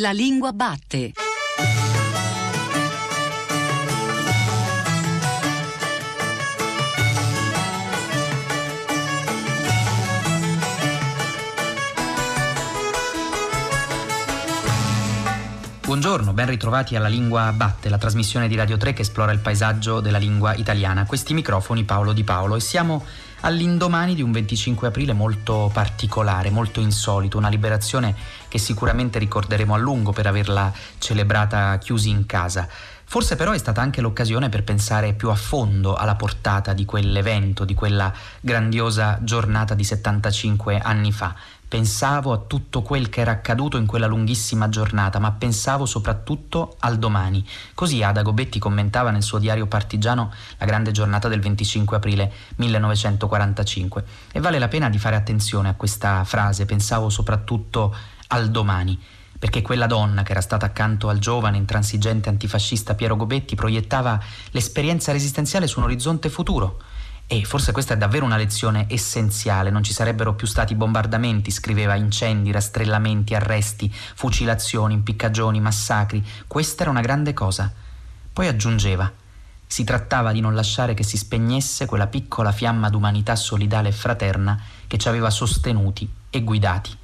La lingua batte. Buongiorno, ben ritrovati alla Lingua Batte, la trasmissione di Radio 3 che esplora il paesaggio della lingua italiana. Questi microfoni Paolo Di Paolo e siamo all'indomani di un 25 aprile molto particolare, molto insolito, una liberazione che sicuramente ricorderemo a lungo per averla celebrata chiusi in casa. Forse però è stata anche l'occasione per pensare più a fondo alla portata di quell'evento, di quella grandiosa giornata di 75 anni fa. Pensavo a tutto quel che era accaduto in quella lunghissima giornata, ma pensavo soprattutto al domani. Così Ada Gobetti commentava nel suo diario partigiano la grande giornata del 25 aprile 1945. E vale la pena di fare attenzione a questa frase, pensavo soprattutto al domani perché quella donna che era stata accanto al giovane intransigente antifascista Piero Gobetti proiettava l'esperienza resistenziale su un orizzonte futuro e forse questa è davvero una lezione essenziale, non ci sarebbero più stati bombardamenti, scriveva, incendi, rastrellamenti, arresti, fucilazioni, impiccagioni, massacri. Questa era una grande cosa. Poi aggiungeva, si trattava di non lasciare che si spegnesse quella piccola fiamma d'umanità solidale e fraterna che ci aveva sostenuti e guidati.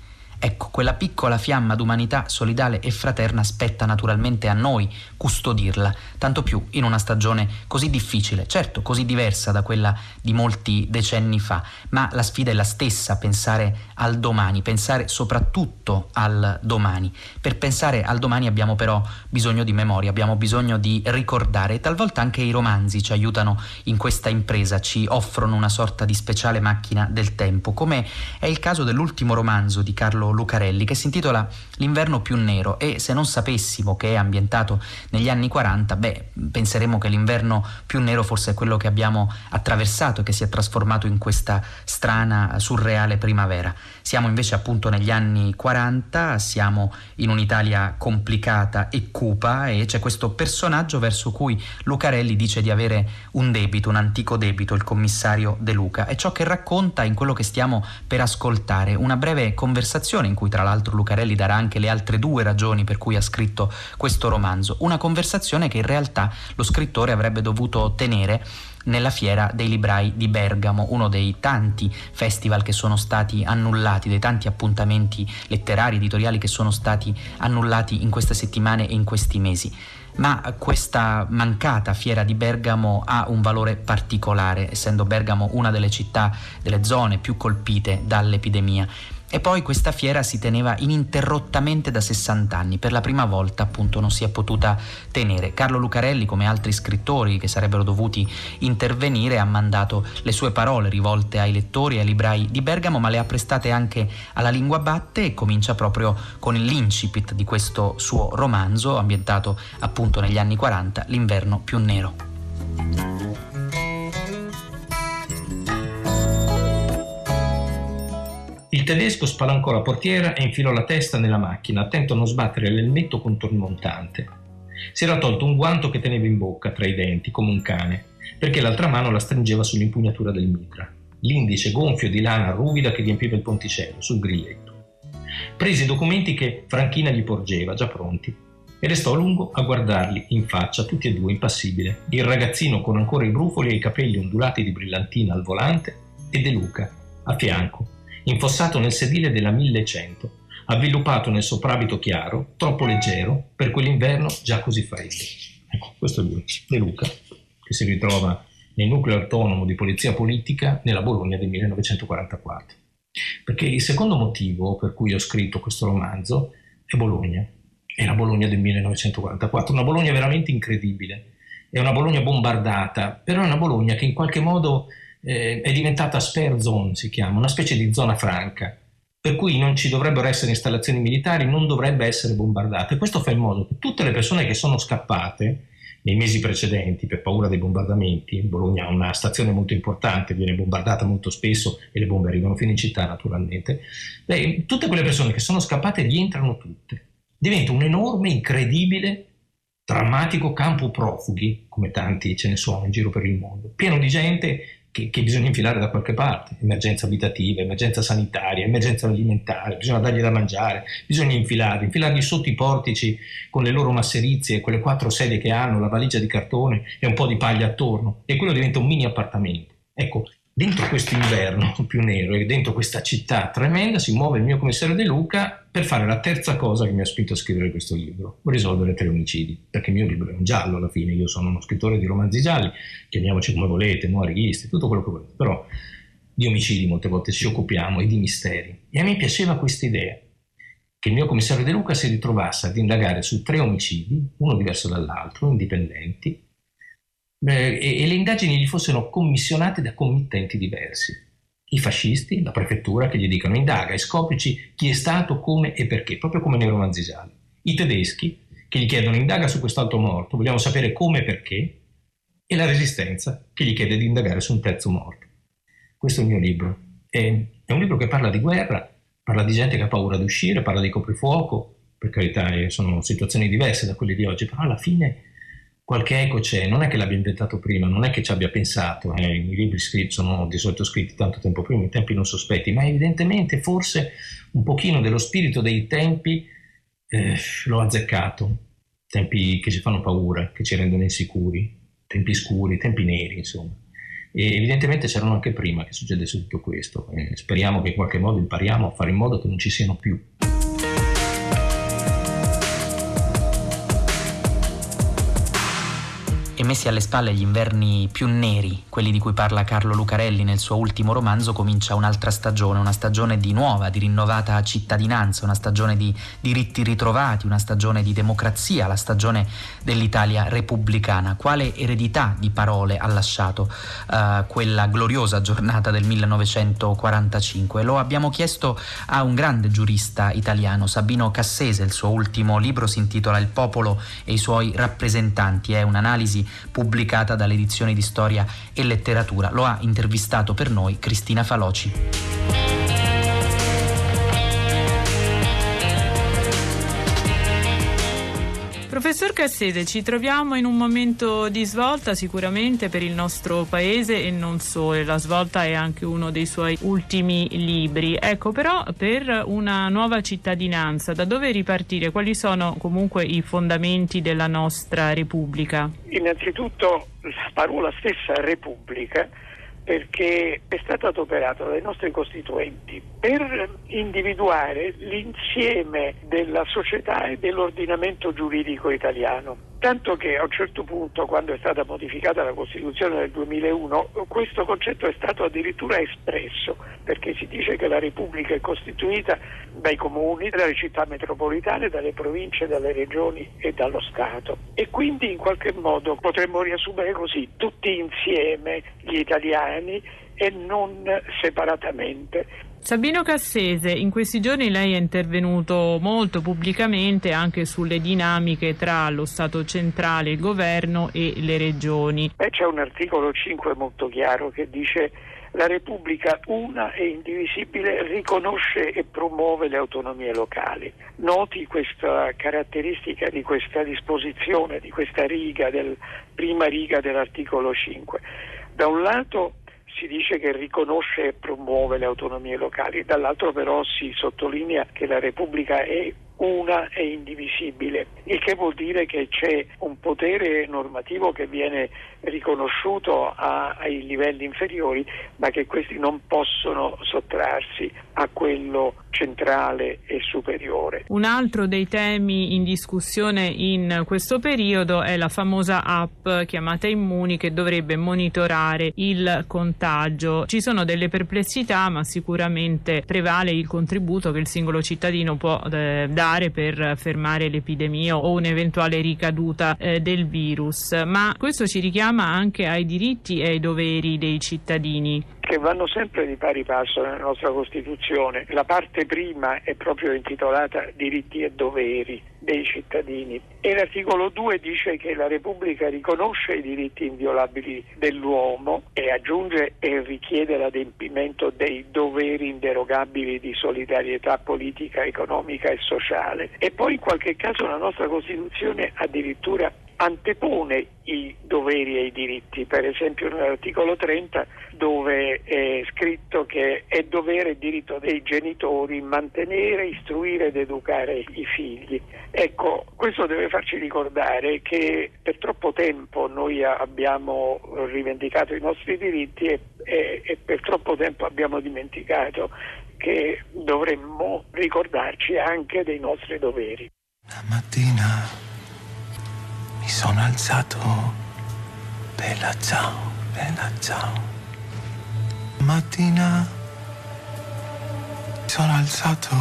Ecco, quella piccola fiamma d'umanità solidale e fraterna spetta naturalmente a noi custodirla, tanto più in una stagione così difficile, certo così diversa da quella di molti decenni fa, ma la sfida è la stessa, pensare al domani, pensare soprattutto al domani. Per pensare al domani abbiamo però bisogno di memoria, abbiamo bisogno di ricordare e talvolta anche i romanzi ci aiutano in questa impresa, ci offrono una sorta di speciale macchina del tempo, come è il caso dell'ultimo romanzo di Carlo Lucarelli che si intitola L'inverno più nero e se non sapessimo che è ambientato negli anni 40, beh, penseremmo che l'inverno più nero forse è quello che abbiamo attraversato e che si è trasformato in questa strana, surreale primavera. Siamo invece appunto negli anni 40, siamo in un'Italia complicata e cupa e c'è questo personaggio verso cui Lucarelli dice di avere un debito, un antico debito, il commissario De Luca. È ciò che racconta in quello che stiamo per ascoltare, una breve conversazione in cui tra l'altro Lucarelli darà anche le altre due ragioni per cui ha scritto questo romanzo, una conversazione che in realtà lo scrittore avrebbe dovuto tenere nella fiera dei librai di Bergamo, uno dei tanti festival che sono stati annullati, dei tanti appuntamenti letterari, editoriali che sono stati annullati in queste settimane e in questi mesi ma questa mancata fiera di Bergamo ha un valore particolare, essendo Bergamo una delle città, delle zone più colpite dall'epidemia. E poi questa fiera si teneva ininterrottamente da 60 anni, per la prima volta appunto non si è potuta tenere. Carlo Lucarelli, come altri scrittori che sarebbero dovuti intervenire, ha mandato le sue parole rivolte ai lettori e ai librai di Bergamo, ma le ha prestate anche alla lingua batte e comincia proprio con l'incipit di questo suo romanzo, ambientato appunto negli anni 40, L'inverno più nero. Il tedesco spalancò la portiera e infilò la testa nella macchina, attento a non sbattere l'elmetto contro il montante. Si era tolto un guanto che teneva in bocca, tra i denti, come un cane, perché l'altra mano la stringeva sull'impugnatura del mitra, l'indice gonfio di lana ruvida che riempiva il ponticello, sul grilletto. Prese i documenti che Franchina gli porgeva, già pronti, e restò a lungo a guardarli in faccia, tutti e due impassibile, il ragazzino con ancora i brufoli e i capelli ondulati di brillantina al volante e De Luca, a fianco, infossato nel sedile della 1100, avviluppato nel soprabito chiaro, troppo leggero per quell'inverno già così freddo. Ecco, questo è lui, De Luca, che si ritrova nel nucleo autonomo di polizia politica nella Bologna del 1944. Perché il secondo motivo per cui ho scritto questo romanzo è Bologna, è la Bologna del 1944, una Bologna veramente incredibile, è una Bologna bombardata, però è una Bologna che in qualche modo eh, è diventata spare zone, si chiama, una specie di zona franca, per cui non ci dovrebbero essere installazioni militari, non dovrebbe essere bombardata. E questo fa in modo che tutte le persone che sono scappate nei mesi precedenti per paura dei bombardamenti, Bologna ha una stazione molto importante, viene bombardata molto spesso e le bombe arrivano fino in città naturalmente, beh, tutte quelle persone che sono scappate rientrano tutte. Diventa un enorme, incredibile drammatico campo profughi, come tanti ce ne sono in giro per il mondo, pieno di gente che, che, bisogna infilare da qualche parte, emergenza abitativa, emergenza sanitaria, emergenza alimentare, bisogna dargli da mangiare, bisogna infilarli, infilarli sotto i portici con le loro masserizie, quelle quattro sedie che hanno, la valigia di cartone e un po' di paglia attorno e quello diventa un mini appartamento. Ecco, dentro questo inverno più nero e dentro questa città tremenda si muove il mio commissario De Luca per fare la terza cosa che mi ha spinto a scrivere questo libro, risolvere tre omicidi, perché il mio libro è un giallo alla fine, io sono uno scrittore di romanzi gialli, chiamiamoci come volete, noiristi, tutto quello che volete, però di omicidi molte volte ci occupiamo e di misteri. E a me piaceva questa idea, che il mio commissario De Luca si ritrovasse ad indagare su tre omicidi, uno diverso dall'altro, indipendenti, e, e le indagini gli fossero commissionate da committenti diversi. I fascisti, la prefettura che gli dicono indaga e scoprici chi è stato, come e perché, proprio come nei romanzi gialli. I tedeschi che gli chiedono indaga su quest'altro morto, vogliamo sapere come e perché, e la resistenza che gli chiede di indagare su un terzo morto. Questo è il mio libro. È, è un libro che parla di guerra, parla di gente che ha paura di uscire, parla di coprifuoco, per carità eh, sono situazioni diverse da quelle di oggi, però alla fine qualche eco c'è, non è che l'abbia inventato prima, non è che ci abbia pensato, eh, i libri sono di solito scritti tanto tempo prima, in tempi non sospetti, ma evidentemente forse un pochino dello spirito dei tempi eh, l'ho azzeccato, tempi che ci fanno paura, che ci rendono insicuri, tempi scuri, tempi neri, insomma. E evidentemente c'erano anche prima che succedesse tutto questo. Eh, speriamo che in qualche modo impariamo a fare in modo che non ci siano più. Messi alle spalle gli inverni più neri, quelli di cui parla Carlo Lucarelli nel suo ultimo romanzo, comincia un'altra stagione, una stagione di nuova, di rinnovata cittadinanza, una stagione di diritti ritrovati, una stagione di democrazia, la stagione dell'Italia repubblicana. Quale eredità di parole ha lasciato uh, quella gloriosa giornata del 1945? Lo abbiamo chiesto a un grande giurista italiano, Sabino Cassese, il suo ultimo libro si intitola Il popolo e i suoi rappresentanti, è un'analisi pubblicata dalle edizioni di Storia e Letteratura. Lo ha intervistato per noi Cristina Faloci. Professor Cassese, ci troviamo in un momento di svolta sicuramente per il nostro paese e non solo, la svolta è anche uno dei suoi ultimi libri. Ecco però per una nuova cittadinanza, da dove ripartire? Quali sono comunque i fondamenti della nostra Repubblica? Innanzitutto la parola stessa Repubblica perché è stato adoperato dai nostri costituenti per individuare l'insieme della società e dell'ordinamento giuridico italiano tanto che a un certo punto, quando è stata modificata la Costituzione del 2001, questo concetto è stato addirittura espresso, perché si dice che la Repubblica è costituita dai comuni, dalle città metropolitane, dalle province, dalle regioni e dallo Stato. E quindi in qualche modo potremmo riassumere così, tutti insieme gli italiani e non separatamente. Sabino Cassese, in questi giorni lei è intervenuto molto pubblicamente anche sulle dinamiche tra lo Stato centrale, il governo e le regioni. Beh, c'è un articolo 5 molto chiaro che dice la Repubblica una e indivisibile riconosce e promuove le autonomie locali. Noti questa caratteristica di questa disposizione, di questa riga, del, prima riga dell'articolo 5. Da un lato si dice che riconosce e promuove le autonomie locali, dall'altro però si sottolinea che la Repubblica è una e indivisibile, il che vuol dire che c'è un potere normativo che viene riconosciuto a, ai livelli inferiori, ma che questi non possono sottrarsi a quello centrale e superiore. Un altro dei temi in discussione in questo periodo è la famosa app chiamata Immuni che dovrebbe monitorare il contagio. Ci sono delle perplessità, ma sicuramente prevale il contributo che il singolo cittadino può eh, dare per fermare l'epidemia o un'eventuale ricaduta eh, del virus. Ma questo ci richiama anche ai diritti e ai doveri dei cittadini che vanno sempre di pari passo nella nostra Costituzione. La parte prima è proprio intitolata diritti e doveri dei cittadini e l'articolo 2 dice che la Repubblica riconosce i diritti inviolabili dell'uomo e aggiunge e richiede l'adempimento dei doveri inderogabili di solidarietà politica, economica e sociale. E poi in qualche caso la nostra Costituzione addirittura antepone i doveri e i diritti, per esempio nell'articolo 30 dove è scritto che è dovere e diritto dei genitori mantenere, istruire ed educare i figli. Ecco, questo deve farci ricordare che per troppo tempo noi abbiamo rivendicato i nostri diritti e, e, e per troppo tempo abbiamo dimenticato che dovremmo ricordarci anche dei nostri doveri. La mattina mi sono alzato. Bella ciao, bella ciao. Mattina mi sono alzato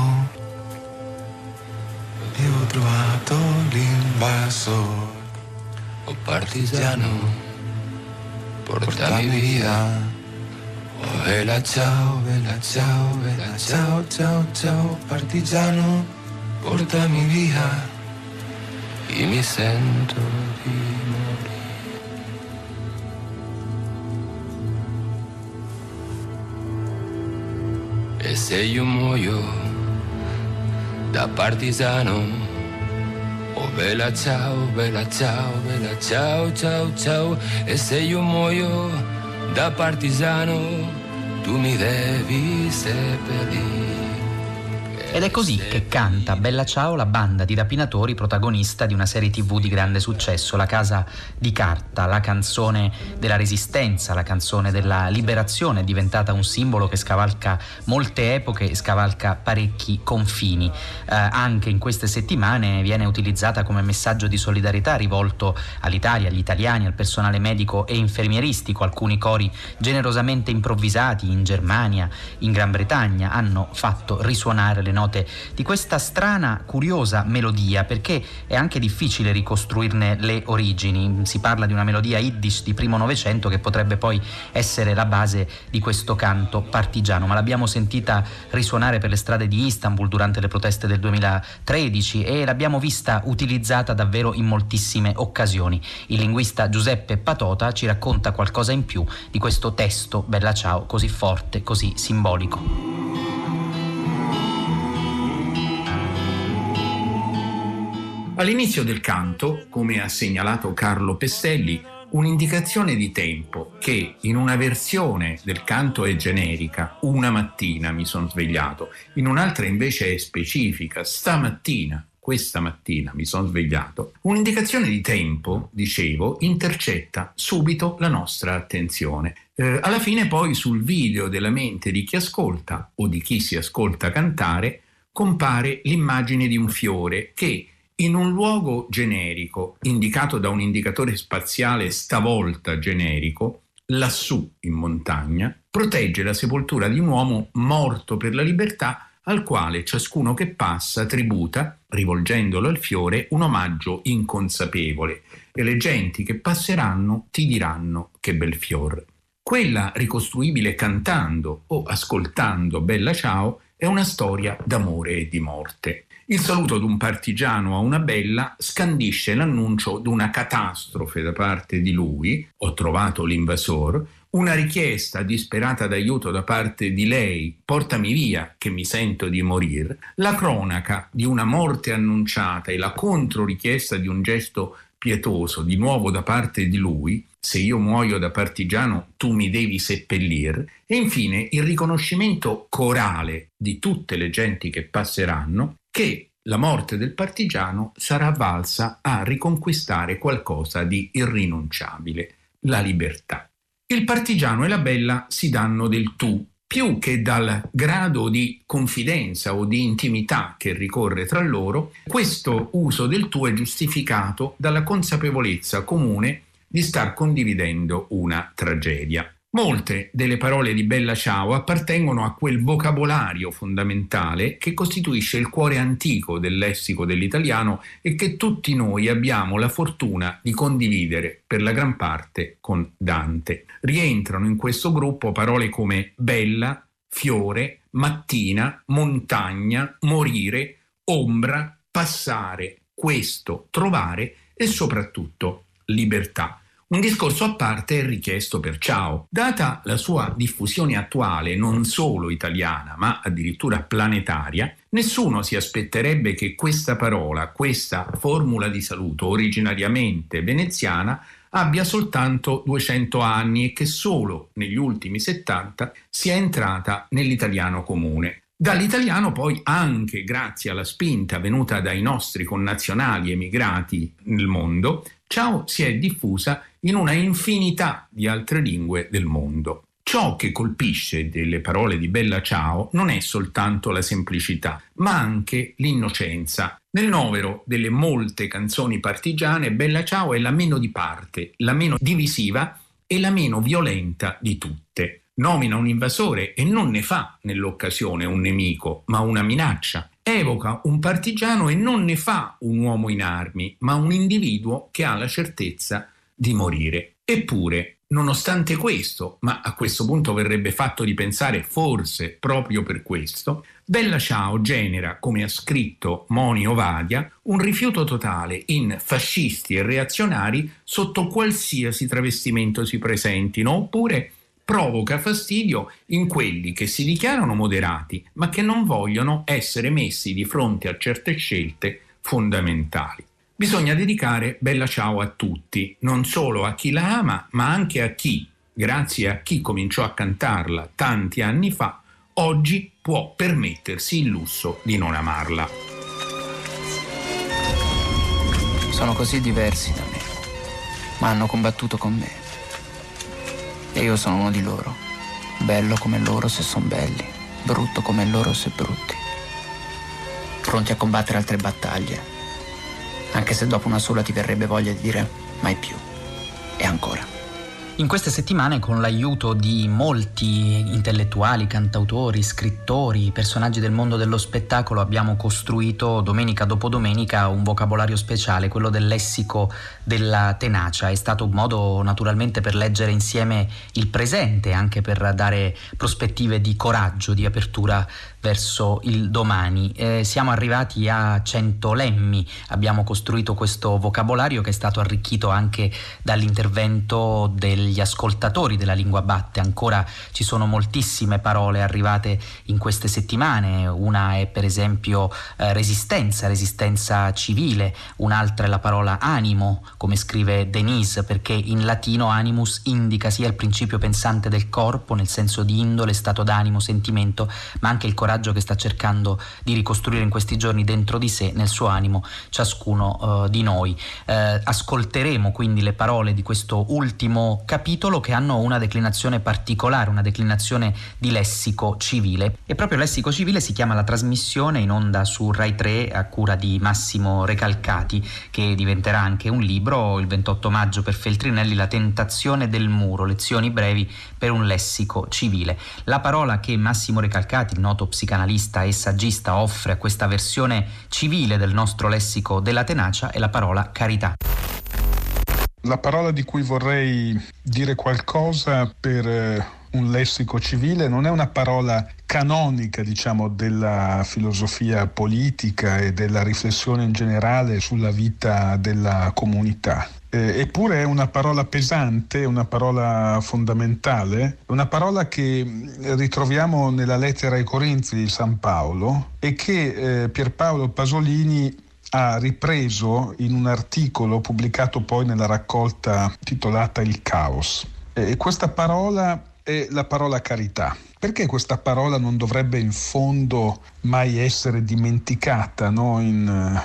e ho trovato l'invasor. Oh partigiano, portami via. Oh bella ciao, bella ciao, bella ciao, ciao, ciao, partigiano, portami via e mi sento di morire. E se io muoio da partigiano, oh bella ciao, bella ciao, bella ciao, ciao, ciao, e se io muoio da partigiano, tu mi devi seppellire. Ed è così che canta Bella Ciao, la banda di rapinatori protagonista di una serie tv di grande successo, La Casa di Carta, la canzone della resistenza, la canzone della liberazione, è diventata un simbolo che scavalca molte epoche e scavalca parecchi confini. Eh, anche in queste settimane viene utilizzata come messaggio di solidarietà rivolto all'Italia, agli italiani, al personale medico e infermieristico. Alcuni cori generosamente improvvisati in Germania, in Gran Bretagna hanno fatto risuonare le note note di questa strana, curiosa melodia, perché è anche difficile ricostruirne le origini. Si parla di una melodia yiddish di primo Novecento che potrebbe poi essere la base di questo canto partigiano, ma l'abbiamo sentita risuonare per le strade di Istanbul durante le proteste del 2013 e l'abbiamo vista utilizzata davvero in moltissime occasioni. Il linguista Giuseppe Patota ci racconta qualcosa in più di questo testo Bella Ciao così forte, così simbolico. All'inizio del canto, come ha segnalato Carlo Pestelli, un'indicazione di tempo che in una versione del canto è generica, una mattina mi sono svegliato, in un'altra invece è specifica, stamattina, questa mattina mi sono svegliato. Un'indicazione di tempo, dicevo, intercetta subito la nostra attenzione. Eh, alla fine poi sul video della mente di chi ascolta o di chi si ascolta cantare compare l'immagine di un fiore che in un luogo generico, indicato da un indicatore spaziale stavolta generico, lassù in montagna, protegge la sepoltura di un uomo morto per la libertà al quale ciascuno che passa tributa, rivolgendolo al fiore, un omaggio inconsapevole e le genti che passeranno ti diranno che bel fior. Quella ricostruibile cantando o ascoltando Bella Ciao è una storia d'amore e di morte. Il saluto di un partigiano a una bella scandisce l'annuncio di una catastrofe da parte di lui, ho trovato l'invasor, una richiesta disperata d'aiuto da parte di lei, portami via che mi sento di morire, la cronaca di una morte annunciata e la controrichiesta di un gesto pietoso di nuovo da parte di lui, se io muoio da partigiano tu mi devi seppellir, e infine il riconoscimento corale di tutte le genti che passeranno che la morte del partigiano sarà valsa a riconquistare qualcosa di irrinunciabile, la libertà. Il partigiano e la bella si danno del tu, più che dal grado di confidenza o di intimità che ricorre tra loro, questo uso del tu è giustificato dalla consapevolezza comune di star condividendo una tragedia. Molte delle parole di Bella Ciao appartengono a quel vocabolario fondamentale che costituisce il cuore antico del lessico dell'italiano e che tutti noi abbiamo la fortuna di condividere per la gran parte con Dante. Rientrano in questo gruppo parole come bella, fiore, mattina, montagna, morire, ombra, passare, questo, trovare e soprattutto libertà Un discorso a parte è richiesto per Ciao. Data la sua diffusione attuale, non solo italiana, ma addirittura planetaria, nessuno si aspetterebbe che questa parola, questa formula di saluto originariamente veneziana, abbia soltanto 200 anni e che solo negli ultimi 70 sia entrata nell'italiano comune. Dall'italiano poi anche grazie alla spinta venuta dai nostri connazionali emigrati nel mondo, ciao si è diffusa in una infinità di altre lingue del mondo. Ciò che colpisce delle parole di Bella Ciao non è soltanto la semplicità, ma anche l'innocenza. Nel novero delle molte canzoni partigiane, Bella Ciao è la meno di parte, la meno divisiva e la meno violenta di tutte. Nomina un invasore e non ne fa nell'occasione un nemico, ma una minaccia. Evoca un partigiano e non ne fa un uomo in armi, ma un individuo che ha la certezza di morire. Eppure, nonostante questo, ma a questo punto verrebbe fatto di pensare forse proprio per questo, Bella Ciao genera, come ha scritto Moni Ovadia, un rifiuto totale in fascisti e reazionari sotto qualsiasi travestimento si presentino, oppure provoca fastidio in quelli che si dichiarano moderati, ma che non vogliono essere messi di fronte a certe scelte fondamentali. Bisogna dedicare Bella Ciao a tutti, non solo a chi la ama, ma anche a chi, grazie a chi cominciò a cantarla tanti anni fa, oggi può permettersi il lusso di non amarla. Sono così diversi da me, ma hanno combattuto con me. E io sono uno di loro, bello come loro se sono belli, brutto come loro se brutti. Pronti a combattere altre battaglie anche se dopo una sola ti verrebbe voglia di dire mai più. E ancora. In queste settimane, con l'aiuto di molti intellettuali, cantautori, scrittori, personaggi del mondo dello spettacolo, abbiamo costruito domenica dopo domenica un vocabolario speciale, quello del lessico della tenacia. È stato un modo naturalmente per leggere insieme il presente, anche per dare prospettive di coraggio, di apertura verso il domani. Eh, siamo arrivati a 100 lemmi, abbiamo costruito questo vocabolario che è stato arricchito anche dall'intervento degli ascoltatori della lingua batte. Ancora ci sono moltissime parole arrivate in queste settimane, una è per esempio eh, resistenza, resistenza civile, un'altra è la parola animo, come scrive Denise, perché in latino animus indica sia il principio pensante del corpo, nel senso di indole, stato d'animo, sentimento, ma anche il coraggio coraggio che sta cercando di ricostruire in questi giorni dentro di sé, nel suo animo, ciascuno uh, di noi. Uh, ascolteremo quindi le parole di questo ultimo capitolo che hanno una declinazione particolare, una declinazione di lessico civile. E proprio lessico civile si chiama la trasmissione in onda su Rai 3 a cura di Massimo Recalcati, che diventerà anche un libro il 28 maggio per Feltrinelli, La tentazione del muro, lezioni brevi per un lessico civile. La parola che Massimo Recalcati, il noto psicologo, psicanalista e saggista offre a questa versione civile del nostro lessico della tenacia è la parola carità. La parola di cui vorrei dire qualcosa per eh, un lessico civile non è una parola canonica, diciamo, della filosofia politica e della riflessione in generale sulla vita della comunità. Eh, eppure è una parola pesante, una parola fondamentale, una parola che mm, ritroviamo nella lettera ai Corinzi di San Paolo e che eh, Pierpaolo Pasolini ha ripreso in un articolo pubblicato poi nella raccolta titolata Il caos. E questa parola è la parola carità. Perché questa parola non dovrebbe in fondo mai essere dimenticata no? in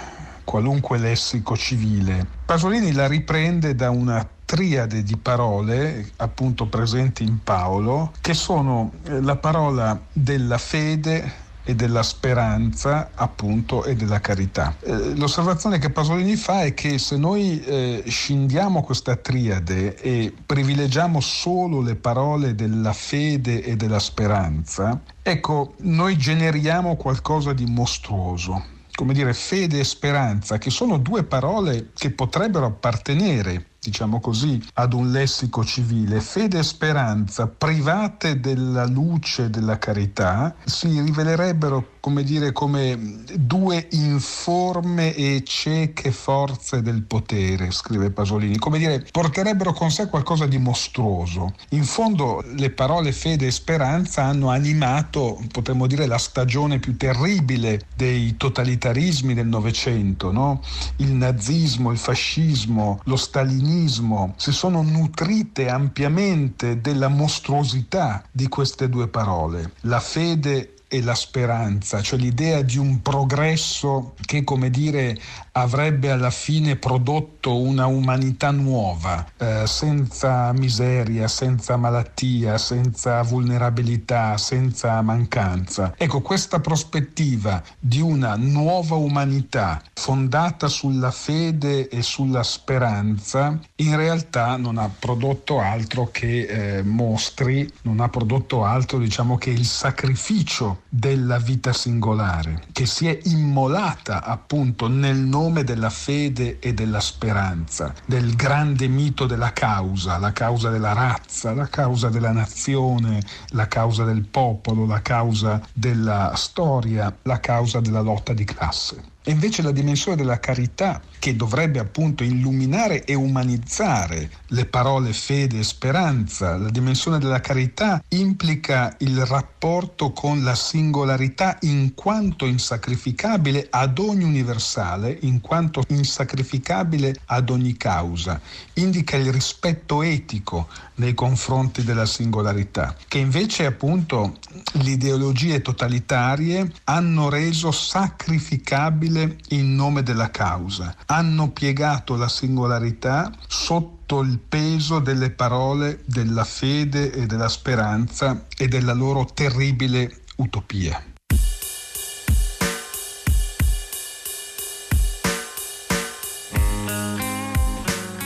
qualunque lessico civile. Pasolini la riprende da una triade di parole appunto presenti in Paolo che sono eh, la parola della fede, e della speranza appunto e della carità. Eh, l'osservazione che Pasolini fa è che se noi eh, scindiamo questa triade e privilegiamo solo le parole della fede e della speranza, ecco, noi generiamo qualcosa di mostruoso come dire, fede e speranza, che sono due parole che potrebbero appartenere diciamo così, ad un lessico civile, fede e speranza private della luce della carità si rivelerebbero come dire, come due informe e cieche forze del potere, scrive Pasolini, come dire, porterebbero con sé qualcosa di mostruoso. In fondo le parole fede e speranza hanno animato, potremmo dire, la stagione più terribile dei totalitarismi del Novecento, no? Il nazismo, il fascismo, lo stalinismo si sono nutrite ampiamente della mostruosità di queste due parole. La fede e la speranza, cioè l'idea di un progresso che, come dire, avrebbe alla fine prodotto una umanità nuova, eh, senza miseria, senza malattia, senza vulnerabilità, senza mancanza. Ecco, questa prospettiva di una nuova umanità fondata sulla fede e sulla speranza, in realtà non ha prodotto altro che eh, mostri, non ha prodotto altro, diciamo, che il sacrificio della vita singolare, che si è immolata appunto nel nome della fede e della speranza, del grande mito della causa, la causa della razza, la causa della nazione, la causa del popolo, la causa della storia, la causa della lotta di classe. E invece la dimensione della carità, che dovrebbe appunto illuminare e umanizzare le parole fede e speranza, la dimensione della carità implica il rapporto con la singolarità in quanto insacrificabile ad ogni universale, in quanto insacrificabile ad ogni causa. Indica il rispetto etico nei confronti della singolarità, che invece appunto le ideologie totalitarie hanno reso sacrificabile in nome della causa, hanno piegato la singolarità sotto il peso delle parole della fede e della speranza e della loro terribile utopia.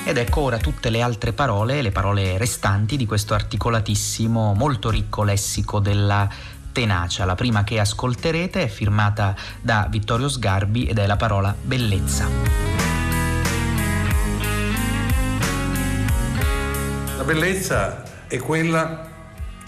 Ed ecco ora tutte le altre parole, le parole restanti di questo articolatissimo, molto ricco lessico della tenacia. La prima che ascolterete è firmata da Vittorio Sgarbi ed è la parola bellezza. La bellezza è quella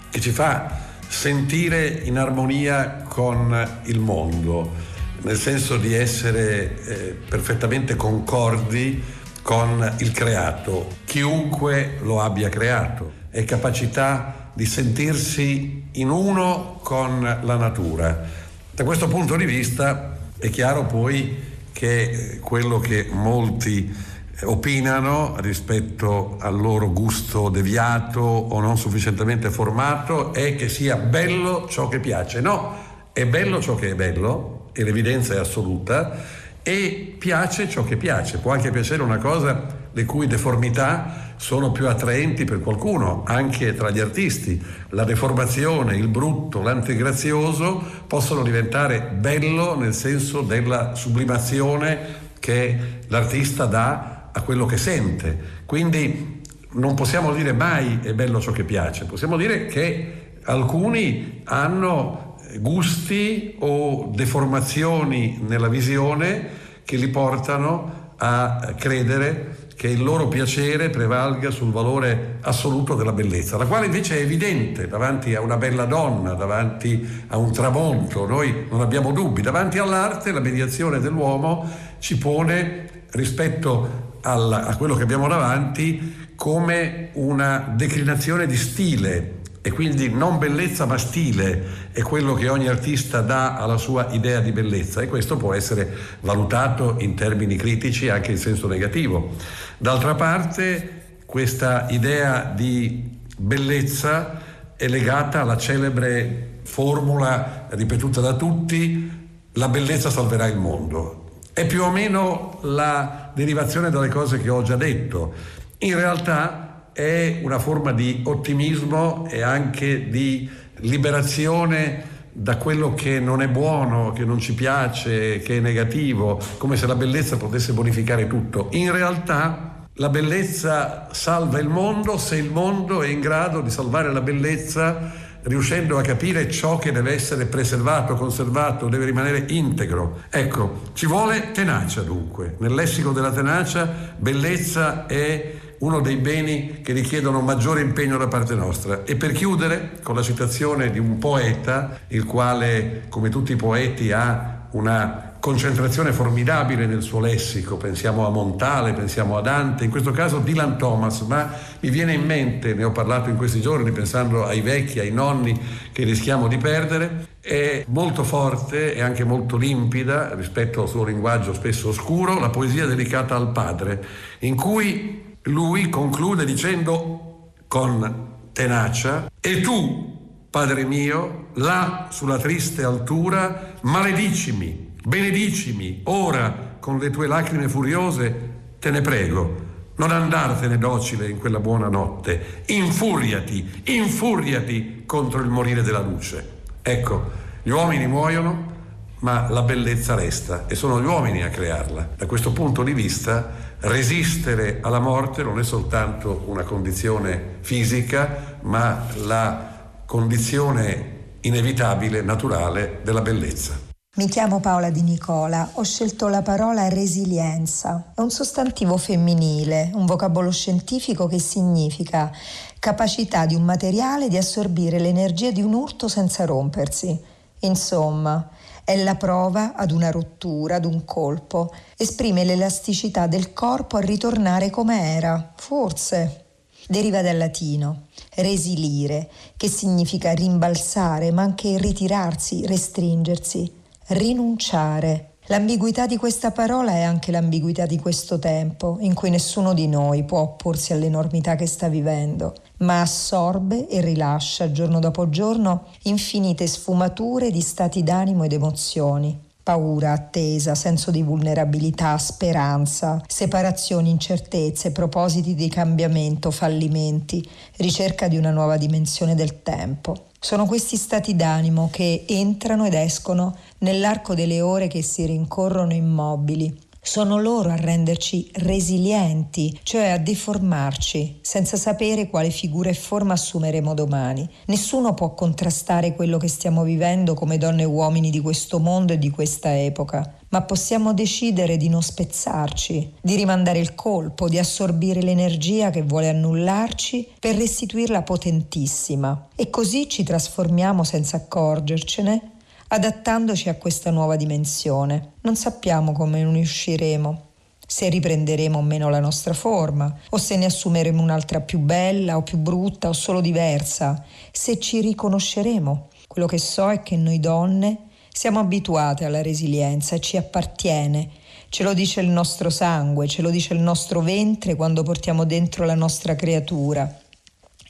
che ci fa sentire in armonia con il mondo, nel senso di essere eh, perfettamente concordi con il creato, chiunque lo abbia creato, è capacità di sentirsi in uno con la natura. Da questo punto di vista è chiaro poi che quello che molti opinano rispetto al loro gusto deviato o non sufficientemente formato è che sia bello ciò che piace. No, è bello ciò che è bello e l'evidenza è assoluta e piace ciò che piace. Può anche piacere una cosa le cui deformità sono più attraenti per qualcuno, anche tra gli artisti. La deformazione, il brutto, l'antigrazioso possono diventare bello nel senso della sublimazione che l'artista dà a quello che sente. Quindi non possiamo dire mai è bello ciò che piace, possiamo dire che alcuni hanno gusti o deformazioni nella visione che li portano a credere che il loro piacere prevalga sul valore assoluto della bellezza, la quale invece è evidente davanti a una bella donna, davanti a un tramonto, noi non abbiamo dubbi, davanti all'arte la mediazione dell'uomo ci pone rispetto al, a quello che abbiamo davanti come una declinazione di stile, e quindi non bellezza ma stile è quello che ogni artista dà alla sua idea di bellezza e questo può essere valutato in termini critici anche in senso negativo. D'altra parte questa idea di bellezza è legata alla celebre formula ripetuta da tutti, la bellezza salverà il mondo. È più o meno la derivazione dalle cose che ho già detto. In realtà è una forma di ottimismo e anche di liberazione da quello che non è buono, che non ci piace, che è negativo, come se la bellezza potesse bonificare tutto. In realtà la bellezza salva il mondo se il mondo è in grado di salvare la bellezza riuscendo a capire ciò che deve essere preservato, conservato, deve rimanere integro. Ecco, ci vuole tenacia dunque. Nel lessico della tenacia, bellezza è uno dei beni che richiedono maggiore impegno da parte nostra. E per chiudere con la citazione di un poeta, il quale, come tutti i poeti, ha una concentrazione formidabile nel suo lessico, pensiamo a Montale, pensiamo a Dante, in questo caso Dylan Thomas, ma mi viene in mente, ne ho parlato in questi giorni pensando ai vecchi, ai nonni che rischiamo di perdere, è molto forte e anche molto limpida rispetto al suo linguaggio spesso oscuro, la poesia dedicata al padre, in cui lui conclude dicendo con tenacia, e tu, Padre mio, là sulla triste altura, maledicimi benedicimi ora con le tue lacrime furiose, te ne prego, non andartene docile in quella buona notte, infuriati, infuriati contro il morire della luce. Ecco, gli uomini muoiono, ma la bellezza resta e sono gli uomini a crearla. Da questo punto di vista, resistere alla morte non è soltanto una condizione fisica, ma la condizione inevitabile, naturale della bellezza. Mi chiamo Paola Di Nicola, ho scelto la parola resilienza. È un sostantivo femminile, un vocabolo scientifico che significa capacità di un materiale di assorbire l'energia di un urto senza rompersi. Insomma, è la prova ad una rottura, ad un colpo, esprime l'elasticità del corpo a ritornare come era, forse. Deriva dal latino resilire, che significa rimbalzare, ma anche ritirarsi, restringersi rinunciare. L'ambiguità di questa parola è anche l'ambiguità di questo tempo, in cui nessuno di noi può opporsi all'enormità che sta vivendo, ma assorbe e rilascia giorno dopo giorno infinite sfumature di stati d'animo ed emozioni. Paura, attesa, senso di vulnerabilità, speranza, separazioni, incertezze, propositi di cambiamento, fallimenti, ricerca di una nuova dimensione del tempo. Sono questi stati d'animo che entrano ed escono nell'arco delle ore che si rincorrono immobili. Sono loro a renderci resilienti, cioè a deformarci, senza sapere quale figura e forma assumeremo domani. Nessuno può contrastare quello che stiamo vivendo come donne e uomini di questo mondo e di questa epoca, ma possiamo decidere di non spezzarci, di rimandare il colpo, di assorbire l'energia che vuole annullarci per restituirla potentissima. E così ci trasformiamo senza accorgercene, adattandoci a questa nuova dimensione. Non sappiamo come ne usciremo, se riprenderemo o meno la nostra forma, o se ne assumeremo un'altra più bella o più brutta o solo diversa, se ci riconosceremo. Quello che so è che noi donne siamo abituate alla resilienza e ci appartiene. Ce lo dice il nostro sangue, ce lo dice il nostro ventre quando portiamo dentro la nostra creatura.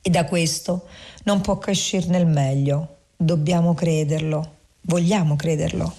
E da questo non può che uscirne il meglio. Dobbiamo crederlo. Vogliamo crederlo.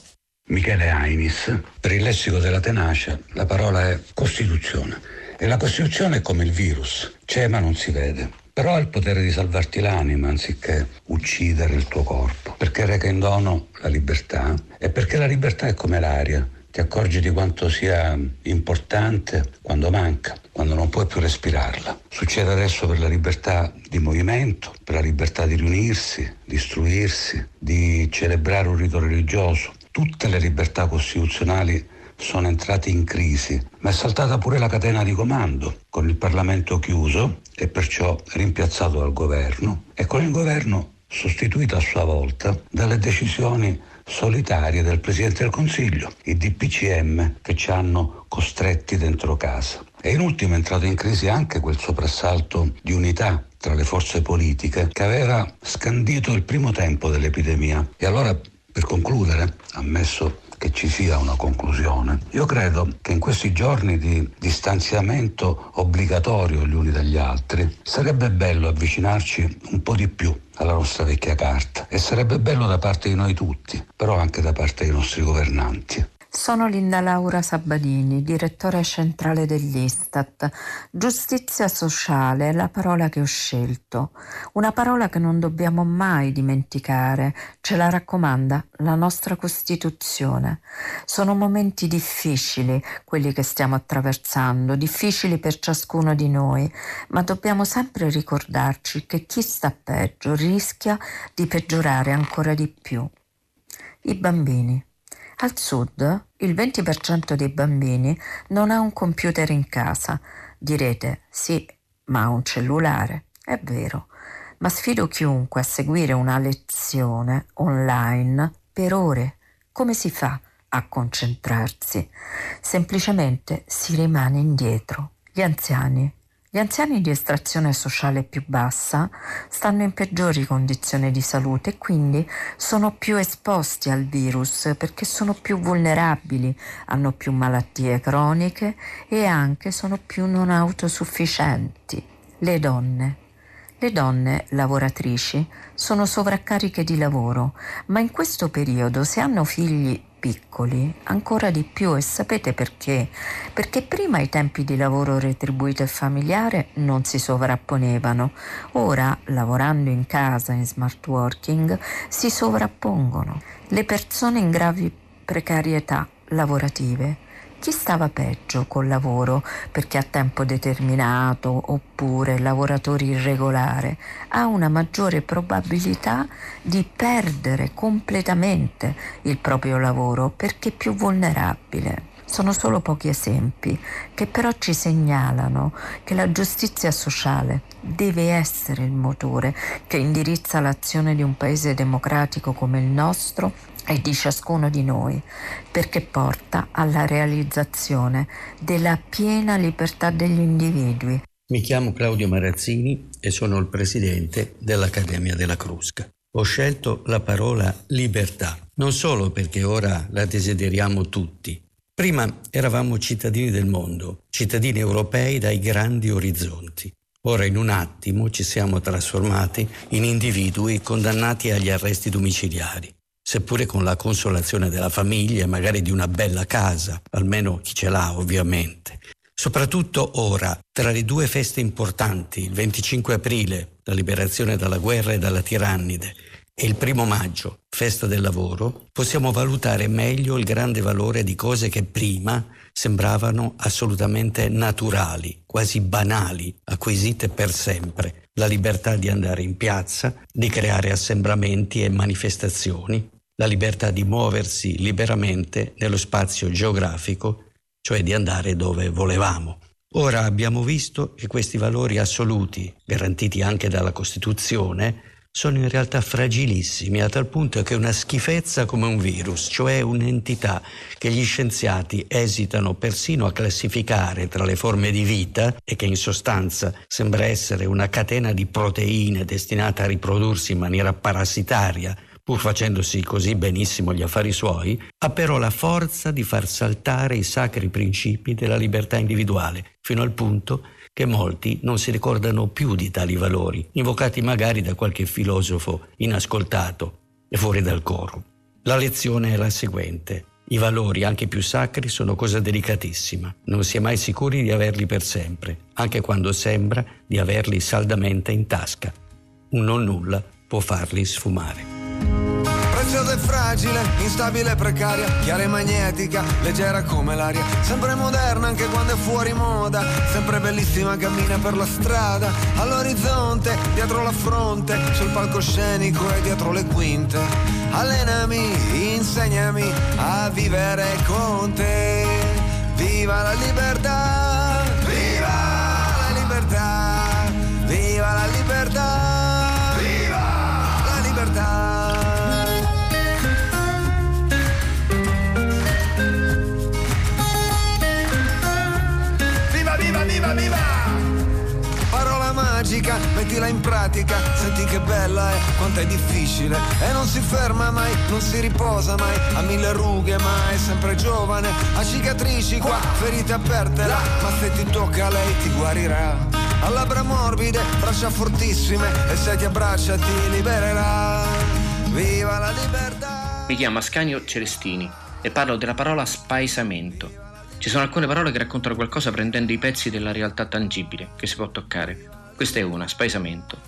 Michele Ainis, per il lessico della tenacia, la parola è Costituzione. E la Costituzione è come il virus, c'è ma non si vede però ha il potere di salvarti l'anima anziché uccidere il tuo corpo, perché reca in dono la libertà e perché la libertà è come l'aria, ti accorgi di quanto sia importante quando manca, quando non puoi più respirarla. Succede adesso per la libertà di movimento, per la libertà di riunirsi, di istruirsi, di celebrare un rito religioso. Tutte le libertà costituzionali sono entrate in crisi, ma è saltata pure la catena di comando, con il Parlamento chiuso e perciò rimpiazzato dal governo, e con il governo sostituito a sua volta dalle decisioni solitarie del Presidente del Consiglio, i DPCM che ci hanno costretti dentro casa. E in ultimo è entrato in crisi anche quel soprassalto di unità tra le forze politiche che aveva scandito il primo tempo dell'epidemia. E allora, per concludere, ammesso che ci sia una conclusione. Io credo che in questi giorni di distanziamento obbligatorio gli uni dagli altri sarebbe bello avvicinarci un po' di più alla nostra vecchia carta e sarebbe bello da parte di noi tutti, però anche da parte dei nostri governanti. Sono Linda Laura Sabadini, direttore centrale dell'Istat. Giustizia sociale è la parola che ho scelto, una parola che non dobbiamo mai dimenticare, ce la raccomanda la nostra Costituzione. Sono momenti difficili quelli che stiamo attraversando, difficili per ciascuno di noi, ma dobbiamo sempre ricordarci che chi sta peggio rischia di peggiorare ancora di più. I bambini. Al sud il 20% dei bambini non ha un computer in casa. Direte sì, ma ha un cellulare. È vero, ma sfido chiunque a seguire una lezione online per ore. Come si fa a concentrarsi? Semplicemente si rimane indietro. Gli anziani gli anziani di estrazione sociale più bassa stanno in peggiori condizioni di salute e quindi sono più esposti al virus perché sono più vulnerabili, hanno più malattie croniche e anche sono più non autosufficienti. Le donne. Le donne lavoratrici sono sovraccariche di lavoro, ma in questo periodo se hanno figli piccoli ancora di più e sapete perché? Perché prima i tempi di lavoro retribuito e familiare non si sovrapponevano, ora lavorando in casa in smart working si sovrappongono. Le persone in gravi precarietà lavorative chi stava peggio col lavoro perché a tempo determinato oppure lavoratore irregolare ha una maggiore probabilità di perdere completamente il proprio lavoro perché più vulnerabile. Sono solo pochi esempi che però ci segnalano che la giustizia sociale deve essere il motore che indirizza l'azione di un paese democratico come il nostro e di ciascuno di noi, perché porta alla realizzazione della piena libertà degli individui. Mi chiamo Claudio Marazzini e sono il presidente dell'Accademia della Crusca. Ho scelto la parola libertà, non solo perché ora la desideriamo tutti. Prima eravamo cittadini del mondo, cittadini europei dai grandi orizzonti. Ora in un attimo ci siamo trasformati in individui condannati agli arresti domiciliari seppure con la consolazione della famiglia magari di una bella casa, almeno chi ce l'ha ovviamente. Soprattutto ora, tra le due feste importanti, il 25 aprile, la liberazione dalla guerra e dalla tirannide, e il primo maggio, festa del lavoro, possiamo valutare meglio il grande valore di cose che prima sembravano assolutamente naturali, quasi banali, acquisite per sempre. La libertà di andare in piazza, di creare assembramenti e manifestazioni, la libertà di muoversi liberamente nello spazio geografico, cioè di andare dove volevamo. Ora abbiamo visto che questi valori assoluti, garantiti anche dalla Costituzione, sono in realtà fragilissimi a tal punto che una schifezza come un virus, cioè un'entità che gli scienziati esitano persino a classificare tra le forme di vita e che in sostanza sembra essere una catena di proteine destinata a riprodursi in maniera parassitaria pur facendosi così benissimo gli affari suoi, ha però la forza di far saltare i sacri principi della libertà individuale, fino al punto che molti non si ricordano più di tali valori, invocati magari da qualche filosofo inascoltato e fuori dal coro. La lezione è la seguente. I valori, anche più sacri, sono cosa delicatissima. Non si è mai sicuri di averli per sempre, anche quando sembra di averli saldamente in tasca. Un non nulla può farli sfumare preziosa e fragile, instabile e precaria, chiara e magnetica, leggera come l'aria, sempre moderna anche quando è fuori moda, sempre bellissima cammina per la strada, all'orizzonte, dietro la fronte, sul palcoscenico e dietro le quinte. Allenami, insegnami a vivere con te. Viva la libertà! Mettila in pratica, senti che bella è, quanto è difficile. E non si ferma mai, non si riposa mai, ha mille rughe ma è sempre giovane, ha cicatrici qua, ferite aperte là, ma se ti tocca lei ti guarirà. Ha labbra morbide, braccia fortissime e se ti abbraccia ti libererà. Viva la libertà! Mi chiamo Ascanio Celestini e parlo della parola spaesamento. Ci sono alcune parole che raccontano qualcosa prendendo i pezzi della realtà tangibile che si può toccare. Questa è una, spaesamento.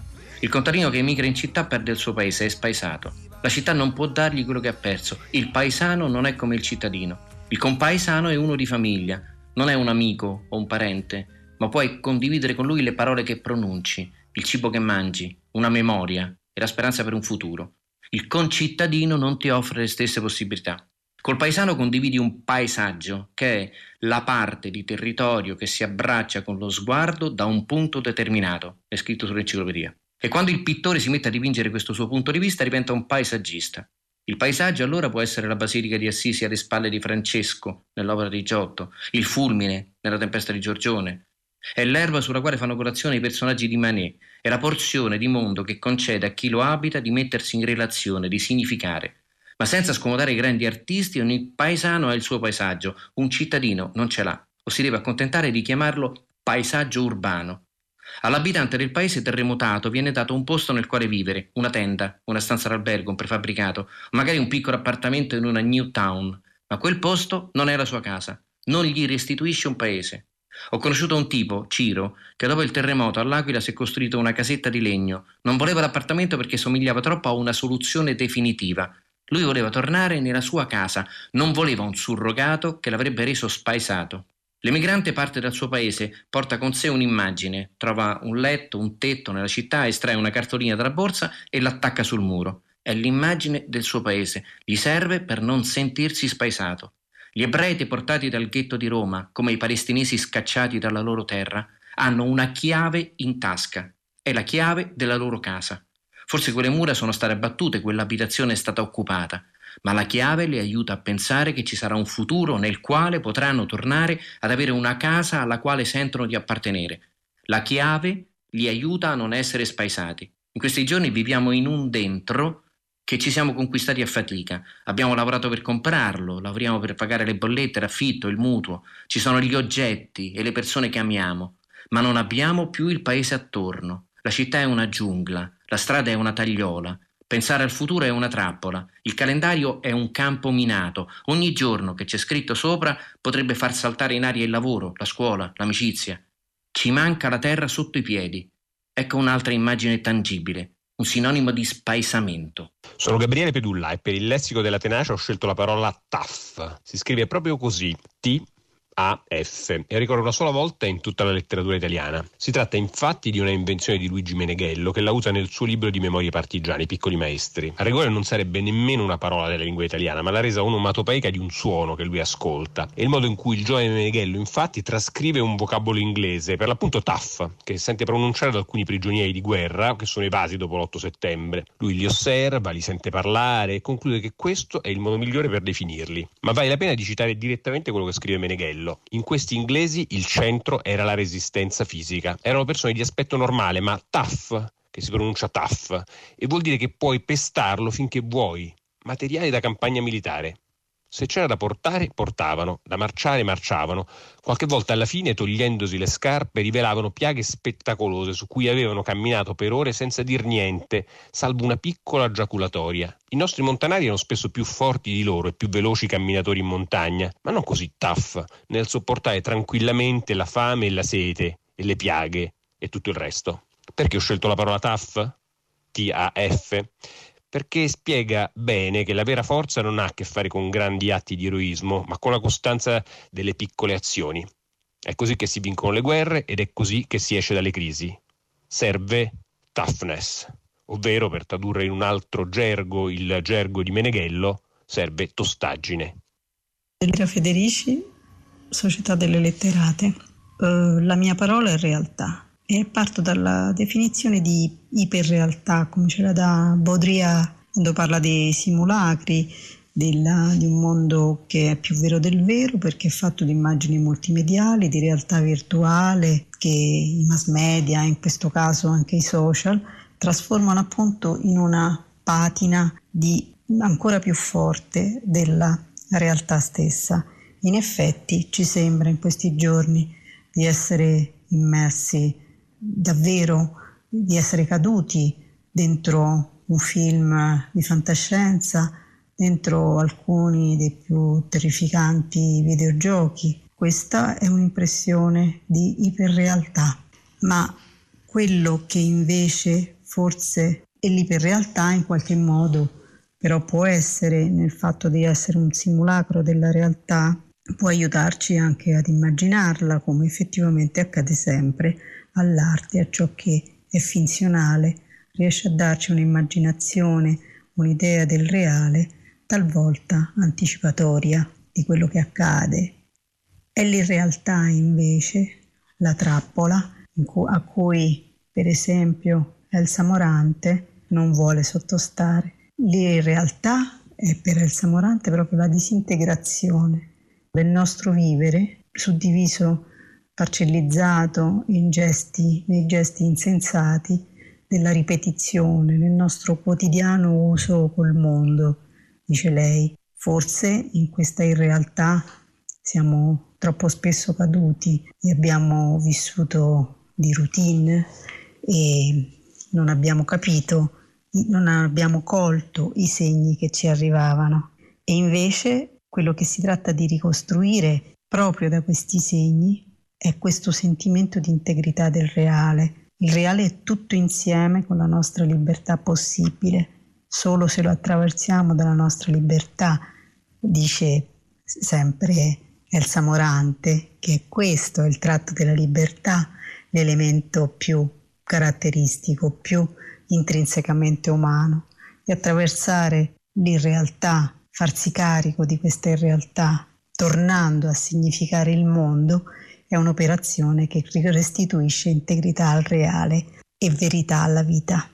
Il contadino che emigra in città perde il suo paese, è spaesato. La città non può dargli quello che ha perso. Il paesano non è come il cittadino. Il compaesano è uno di famiglia, non è un amico o un parente, ma puoi condividere con lui le parole che pronunci, il cibo che mangi, una memoria e la speranza per un futuro. Il concittadino non ti offre le stesse possibilità. Col paesano condividi un paesaggio, che è la parte di territorio che si abbraccia con lo sguardo da un punto determinato, è scritto sull'enciclopedia. E quando il pittore si mette a dipingere questo suo punto di vista diventa un paesaggista. Il paesaggio allora può essere la Basilica di Assisi alle spalle di Francesco nell'opera di Giotto, il fulmine nella tempesta di Giorgione, è l'erba sulla quale fanno colazione i personaggi di Manet, è la porzione di mondo che concede a chi lo abita di mettersi in relazione, di significare. Ma senza scomodare i grandi artisti, ogni paesano ha il suo paesaggio, un cittadino non ce l'ha, o si deve accontentare di chiamarlo paesaggio urbano. All'abitante del paese terremotato viene dato un posto nel quale vivere, una tenda, una stanza d'albergo, un prefabbricato, magari un piccolo appartamento in una new town, ma quel posto non è la sua casa, non gli restituisce un paese. Ho conosciuto un tipo, Ciro, che dopo il terremoto all'Aquila si è costruito una casetta di legno. Non voleva l'appartamento perché somigliava troppo a una soluzione definitiva. Lui voleva tornare nella sua casa, non voleva un surrogato che l'avrebbe reso spaesato. L'emigrante parte dal suo paese, porta con sé un'immagine, trova un letto, un tetto nella città, estrae una cartolina dalla borsa e l'attacca sul muro. È l'immagine del suo paese, gli serve per non sentirsi spaesato. Gli ebrei deportati dal ghetto di Roma, come i palestinesi scacciati dalla loro terra, hanno una chiave in tasca, è la chiave della loro casa. Forse quelle mura sono state abbattute, quell'abitazione è stata occupata, ma la chiave li aiuta a pensare che ci sarà un futuro nel quale potranno tornare ad avere una casa alla quale sentono di appartenere. La chiave li aiuta a non essere spaesati. In questi giorni viviamo in un dentro che ci siamo conquistati a fatica. Abbiamo lavorato per comprarlo, lavoriamo per pagare le bollette, l'affitto, il mutuo. Ci sono gli oggetti e le persone che amiamo, ma non abbiamo più il paese attorno. La città è una giungla, la strada è una tagliola, pensare al futuro è una trappola, il calendario è un campo minato, ogni giorno che c'è scritto sopra potrebbe far saltare in aria il lavoro, la scuola, l'amicizia. Ci manca la terra sotto i piedi. Ecco un'altra immagine tangibile, un sinonimo di spaesamento. Sono Gabriele Pedulla e per il lessico della tenacia ho scelto la parola TAF. Si scrive proprio così, T AF e ricorre una sola volta in tutta la letteratura italiana. Si tratta infatti di una invenzione di Luigi Meneghello che la usa nel suo libro di memorie partigiane, Piccoli Maestri. A rigore non sarebbe nemmeno una parola della lingua italiana, ma l'ha resa onomatopeica di un suono che lui ascolta. È il modo in cui il giovane Meneghello infatti trascrive un vocabolo inglese, per l'appunto TAF, che sente pronunciare da alcuni prigionieri di guerra che sono evasi dopo l'8 settembre. Lui li osserva, li sente parlare e conclude che questo è il modo migliore per definirli. Ma vale la pena di citare direttamente quello che scrive Meneghello quello. In questi inglesi il centro era la resistenza fisica. Erano persone di aspetto normale, ma tough, che si pronuncia tough, e vuol dire che puoi pestarlo finché vuoi. Materiali da campagna militare. Se c'era da portare, portavano, da marciare, marciavano. Qualche volta alla fine, togliendosi le scarpe, rivelavano piaghe spettacolose su cui avevano camminato per ore senza dir niente, salvo una piccola giaculatoria. I nostri montanari erano spesso più forti di loro e più veloci camminatori in montagna, ma non così tough nel sopportare tranquillamente la fame e la sete e le piaghe e tutto il resto. Perché ho scelto la parola tough? T-A-F? Perché spiega bene che la vera forza non ha a che fare con grandi atti di eroismo, ma con la costanza delle piccole azioni. È così che si vincono le guerre ed è così che si esce dalle crisi. Serve toughness, ovvero per tradurre in un altro gergo il gergo di Meneghello, serve tostaggine. Elvira Federici, Società delle Letterate. Uh, la mia parola è realtà e parto dalla definizione di iperrealtà, come ce la dà Baudrillard quando parla dei simulacri, della, di un mondo che è più vero del vero perché è fatto di immagini multimediali, di realtà virtuale che i mass media, in questo caso anche i social, trasformano appunto in una patina di ancora più forte della realtà stessa. In effetti ci sembra in questi giorni di essere immersi davvero di essere caduti dentro un film di fantascienza dentro alcuni dei più terrificanti videogiochi. Questa è un'impressione di iperrealtà, ma quello che invece forse è l'iperrealtà in qualche modo, però può essere nel fatto di essere un simulacro della realtà, può aiutarci anche ad immaginarla come effettivamente accade sempre all'arte, a ciò che è finzionale, riesce a darci un'immaginazione, un'idea del reale talvolta anticipatoria di quello che accade. È l'irrealtà invece, la trappola a cui per esempio Elsa Morante non vuole sottostare. L'irrealtà è per Elsa Morante proprio la disintegrazione del nostro vivere suddiviso, parcellizzato gesti, nei gesti insensati della ripetizione, nel nostro quotidiano uso col mondo dice lei. Forse in questa irrealtà siamo troppo spesso caduti e abbiamo vissuto di routine e non abbiamo capito, non abbiamo colto i segni che ci arrivavano. E invece quello che si tratta di ricostruire proprio da questi segni è questo sentimento di integrità del reale. Il reale è tutto insieme con la nostra libertà possibile solo se lo attraversiamo dalla nostra libertà, dice sempre Elsa Morante, che questo è il tratto della libertà, l'elemento più caratteristico, più intrinsecamente umano, e attraversare l'irrealtà, farsi carico di questa irrealtà, tornando a significare il mondo, è un'operazione che restituisce integrità al reale e verità alla vita.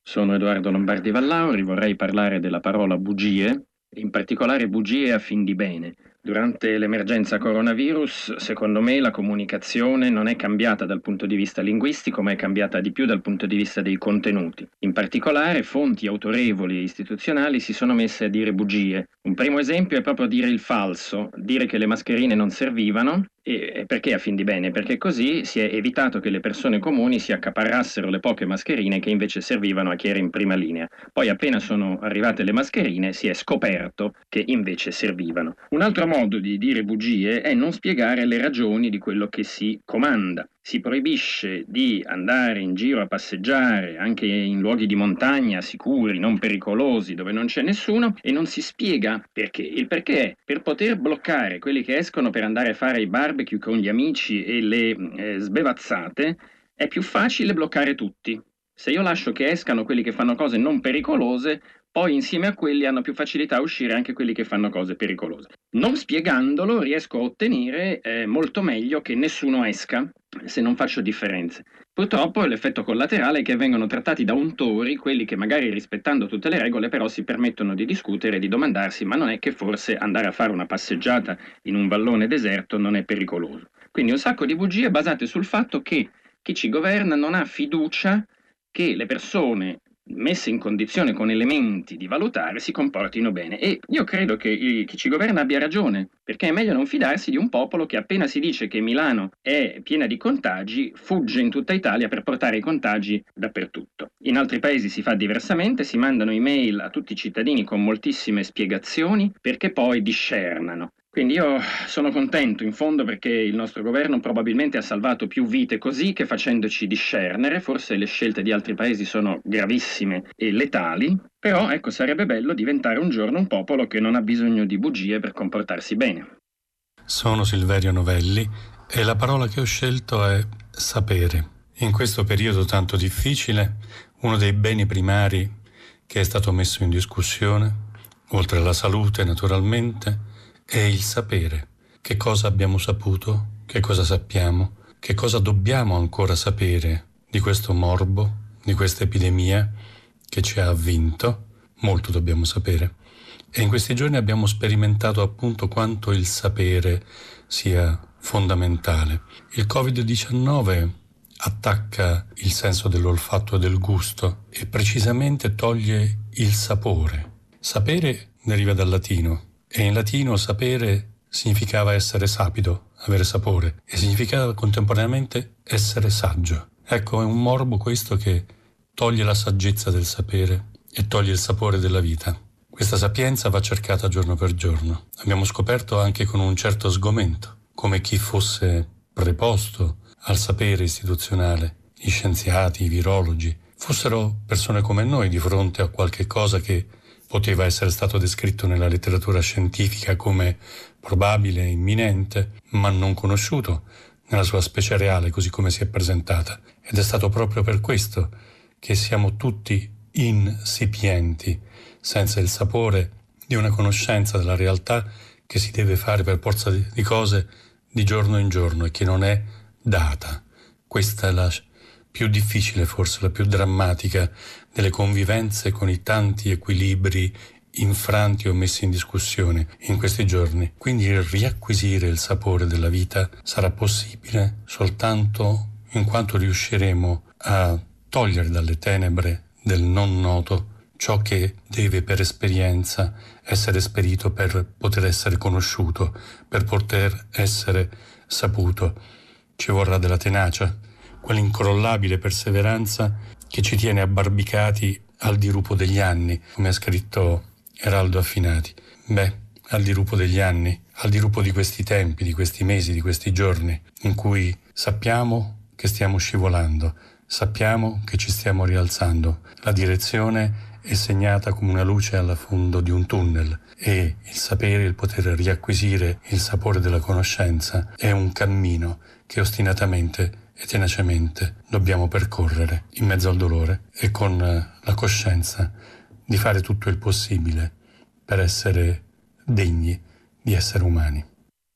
Sono Edoardo Lombardi Vallauri, vorrei parlare della parola bugie, in particolare bugie a fin di bene. Durante l'emergenza coronavirus, secondo me, la comunicazione non è cambiata dal punto di vista linguistico, ma è cambiata di più dal punto di vista dei contenuti. In particolare, fonti autorevoli e istituzionali si sono messe a dire bugie. Un primo esempio è proprio dire il falso, dire che le mascherine non servivano e perché a fin di bene? Perché così si è evitato che le persone comuni si accaparrassero le poche mascherine che invece servivano a chi era in prima linea. Poi appena sono arrivate le mascherine si è scoperto che invece servivano. Un altro modo di dire bugie è non spiegare le ragioni di quello che si comanda si proibisce di andare in giro a passeggiare anche in luoghi di montagna sicuri, non pericolosi, dove non c'è nessuno e non si spiega perché. Il perché è per poter bloccare quelli che escono per andare a fare i barbecue con gli amici e le eh, sbevazzate, è più facile bloccare tutti. Se io lascio che escano quelli che fanno cose non pericolose, poi insieme a quelli hanno più facilità a uscire anche quelli che fanno cose pericolose. Non spiegandolo riesco a ottenere eh, molto meglio che nessuno esca se non faccio differenze. Purtroppo l'effetto collaterale è che vengono trattati da untori quelli che magari rispettando tutte le regole però si permettono di discutere e di domandarsi ma non è che forse andare a fare una passeggiata in un vallone deserto non è pericoloso. Quindi un sacco di bugie basate sul fatto che chi ci governa non ha fiducia che le persone messe in condizione con elementi di valutare si comportino bene e io credo che il, chi ci governa abbia ragione perché è meglio non fidarsi di un popolo che appena si dice che Milano è piena di contagi fugge in tutta Italia per portare i contagi dappertutto. In altri paesi si fa diversamente, si mandano email a tutti i cittadini con moltissime spiegazioni perché poi discernano. Quindi io sono contento in fondo perché il nostro governo probabilmente ha salvato più vite così che facendoci discernere, forse le scelte di altri paesi sono gravissime e letali, però ecco sarebbe bello diventare un giorno un popolo che non ha bisogno di bugie per comportarsi bene. Sono Silverio Novelli e la parola che ho scelto è sapere. In questo periodo tanto difficile, uno dei beni primari che è stato messo in discussione, oltre alla salute naturalmente, è il sapere. Che cosa abbiamo saputo, che cosa sappiamo, che cosa dobbiamo ancora sapere di questo morbo, di questa epidemia che ci ha avvinto. Molto dobbiamo sapere. E in questi giorni abbiamo sperimentato appunto quanto il sapere sia fondamentale. Il Covid-19 attacca il senso dell'olfatto e del gusto e precisamente toglie il sapore. Sapere deriva dal latino e in latino sapere significava essere sapido, avere sapore, e significava contemporaneamente essere saggio. Ecco, è un morbo questo che toglie la saggezza del sapere e toglie il sapore della vita. Questa sapienza va cercata giorno per giorno. Abbiamo scoperto anche con un certo sgomento come chi fosse preposto al sapere istituzionale, gli scienziati, i virologi, fossero persone come noi di fronte a qualche cosa che poteva essere stato descritto nella letteratura scientifica come probabile, imminente, ma non conosciuto nella sua specie reale così come si è presentata. Ed è stato proprio per questo che siamo tutti insipienti, senza il sapore di una conoscenza della realtà che si deve fare per forza di cose di giorno in giorno e che non è data. Questa è la più difficile, forse la più drammatica delle convivenze con i tanti equilibri infranti o messi in discussione in questi giorni. Quindi riacquisire il sapore della vita sarà possibile soltanto in quanto riusciremo a togliere dalle tenebre del non noto ciò che deve per esperienza essere esperito per poter essere conosciuto, per poter essere saputo. Ci vorrà della tenacia, quell'incrollabile perseveranza che ci tiene abbarbicati al dirupo degli anni, come ha scritto Eraldo Affinati. Beh, al dirupo degli anni, al dirupo di questi tempi, di questi mesi, di questi giorni, in cui sappiamo che stiamo scivolando, sappiamo che ci stiamo rialzando. La direzione è segnata come una luce alla fondo di un tunnel e il sapere, il poter riacquisire il sapore della conoscenza è un cammino che ostinatamente e tenacemente dobbiamo percorrere in mezzo al dolore e con la coscienza di fare tutto il possibile per essere degni di essere umani.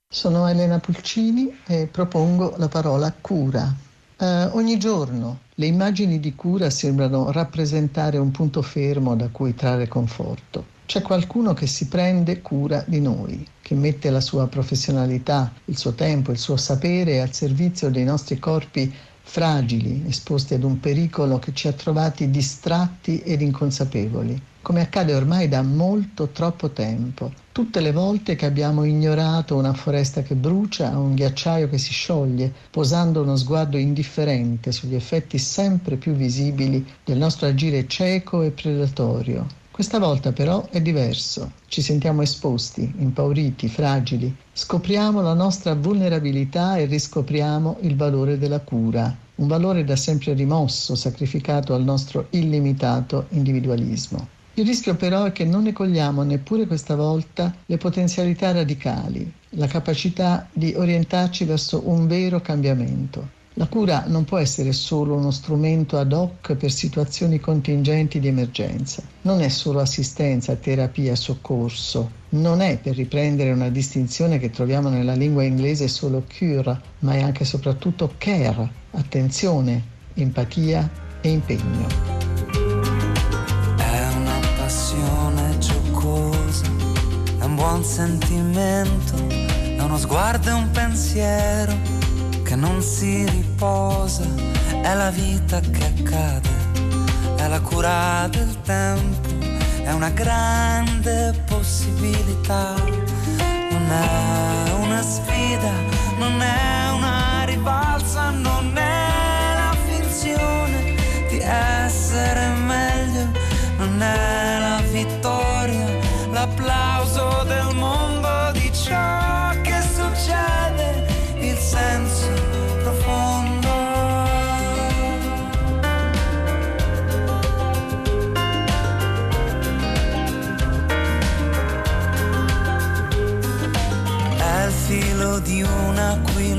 Sono Elena Pulcini e propongo la parola cura. Uh, ogni giorno le immagini di cura sembrano rappresentare un punto fermo da cui trarre conforto. C'è qualcuno che si prende cura di noi, che mette la sua professionalità, il suo tempo, il suo sapere al servizio dei nostri corpi fragili, esposti ad un pericolo che ci ha trovati distratti ed inconsapevoli come accade ormai da molto troppo tempo. Tutte le volte che abbiamo ignorato una foresta che brucia un ghiacciaio che si scioglie, posando uno sguardo indifferente sugli effetti sempre più visibili del nostro agire cieco e predatorio. Questa volta però è diverso. Ci sentiamo esposti, impauriti, fragili. Scopriamo la nostra vulnerabilità e riscopriamo il valore della cura, un valore da sempre rimosso, sacrificato al nostro illimitato individualismo. Il rischio però è che non ne cogliamo neppure questa volta le potenzialità radicali, la capacità di orientarci verso un vero cambiamento. La cura non può essere solo uno strumento ad hoc per situazioni contingenti di emergenza. Non è solo assistenza, terapia, soccorso. Non è, per riprendere una distinzione che troviamo nella lingua inglese, solo cure, ma è anche e soprattutto care, attenzione, empatia e impegno. buon sentimento, è uno sguardo e un pensiero che non si riposa, è la vita che accade, è la cura del tempo, è una grande possibilità, non è una sfida, non è una rivalsa, non è la finzione di essere meglio, non è la vittoria, l'applauso di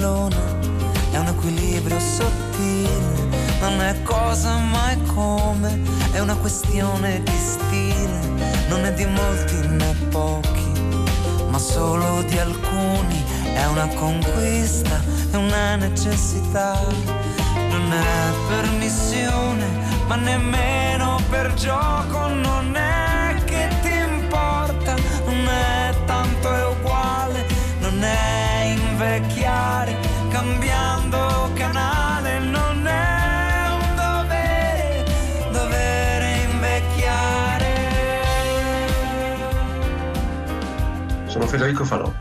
aquilone, è un equilibrio sottile, non è cosa ma è come, è una questione di stile, non è di molti né pochi, ma solo di alcuni, è una conquista, è una necessità, non è per missione, ma nemmeno per gioco, Federico Falò,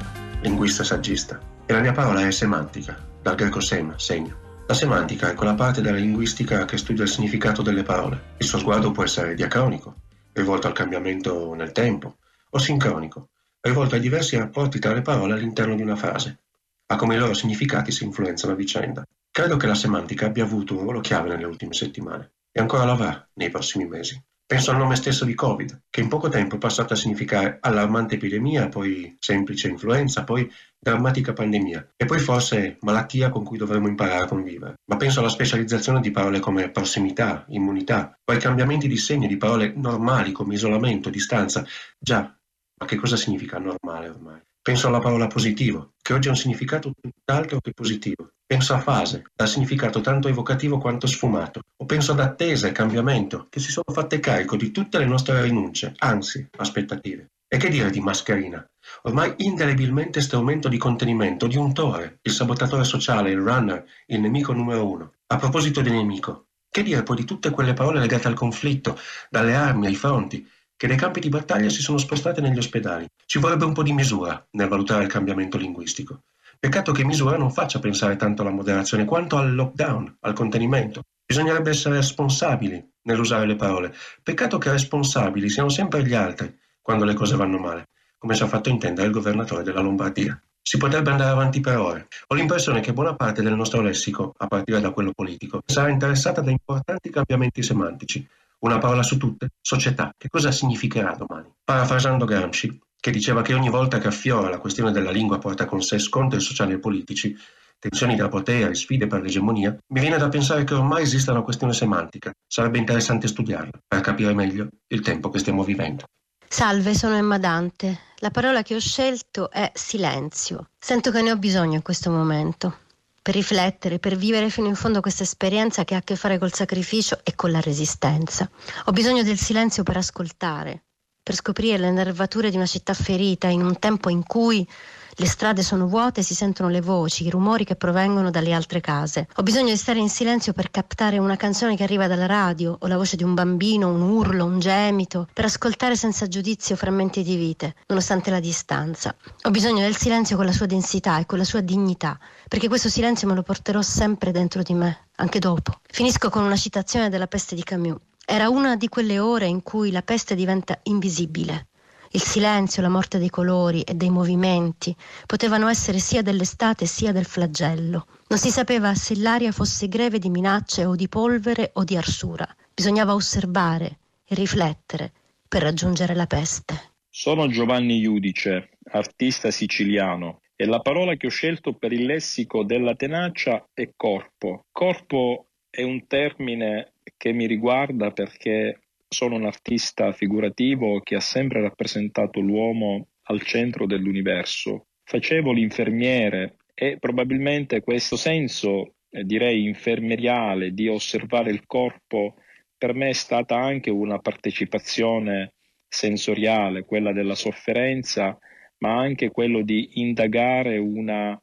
linguista saggista, e la mia parola è semantica, dal greco sema, segno. La semantica è quella parte della linguistica che studia il significato delle parole. Il suo sguardo può essere diacronico, rivolto al cambiamento nel tempo, o sincronico, rivolto ai diversi rapporti tra le parole all'interno di una frase, a come i loro significati si influenzano a vicenda. Credo che la semantica abbia avuto un ruolo chiave nelle ultime settimane e ancora lo avrà nei prossimi mesi. Penso al nome stesso di Covid, che in poco tempo è passato a significare allarmante epidemia, poi semplice influenza, poi drammatica pandemia e poi forse malattia con cui dovremmo imparare a convivere. Ma penso alla specializzazione di parole come prossimità, immunità, ai cambiamenti di segno di parole normali come isolamento, distanza. Già, ma che cosa significa normale ormai? Penso alla parola positivo, che oggi ha un significato tutt'altro che positivo. Penso a fase, dal significato tanto evocativo quanto sfumato. O penso ad attesa e cambiamento, che si sono fatte carico di tutte le nostre rinunce, anzi, aspettative. E che dire di mascherina? Ormai indelebilmente strumento di contenimento, di untore, il sabotatore sociale, il runner, il nemico numero uno. A proposito di nemico, che dire poi di tutte quelle parole legate al conflitto, dalle armi ai fronti, che dai campi di battaglia si sono spostate negli ospedali. Ci vorrebbe un po' di misura nel valutare il cambiamento linguistico. Peccato che misura non faccia pensare tanto alla moderazione quanto al lockdown, al contenimento. Bisognerebbe essere responsabili nell'usare le parole. Peccato che responsabili siano sempre gli altri quando le cose vanno male, come ci ha fatto intendere il governatore della Lombardia. Si potrebbe andare avanti per ore. Ho l'impressione che buona parte del nostro lessico, a partire da quello politico, sarà interessata da importanti cambiamenti semantici, una parola su tutte? Società. Che cosa significherà domani? Parafrasando Gramsci, che diceva che ogni volta che affiora la questione della lingua porta con sé scontri sociali e politici, tensioni tra potere, sfide per l'egemonia, mi viene da pensare che ormai esista una questione semantica. Sarebbe interessante studiarla per capire meglio il tempo che stiamo vivendo. Salve, sono Emma Dante. La parola che ho scelto è silenzio. Sento che ne ho bisogno in questo momento per riflettere, per vivere fino in fondo questa esperienza che ha a che fare col sacrificio e con la resistenza. Ho bisogno del silenzio per ascoltare, per scoprire le nervature di una città ferita in un tempo in cui le strade sono vuote, si sentono le voci, i rumori che provengono dalle altre case. Ho bisogno di stare in silenzio per captare una canzone che arriva dalla radio, o la voce di un bambino, un urlo, un gemito, per ascoltare senza giudizio frammenti di vite, nonostante la distanza. Ho bisogno del silenzio con la sua densità e con la sua dignità, perché questo silenzio me lo porterò sempre dentro di me, anche dopo. Finisco con una citazione della peste di Camus. Era una di quelle ore in cui la peste diventa invisibile il silenzio, la morte dei colori e dei movimenti potevano essere sia dell'estate sia del flagello. Non si sapeva se l'aria fosse greve di minacce o di polvere o di arsura. Bisognava osservare e riflettere per raggiungere la peste. Sono Giovanni Iudice, artista siciliano, e la parola che ho scelto per il lessico della tenacia è corpo. Corpo è un termine che mi riguarda perché sono un artista figurativo che ha sempre rappresentato l'uomo al centro dell'universo. Facevo l'infermiere e probabilmente questo senso, eh, direi infermeriale, di osservare il corpo, per me è stata anche una partecipazione sensoriale, quella della sofferenza, ma anche quello di indagare una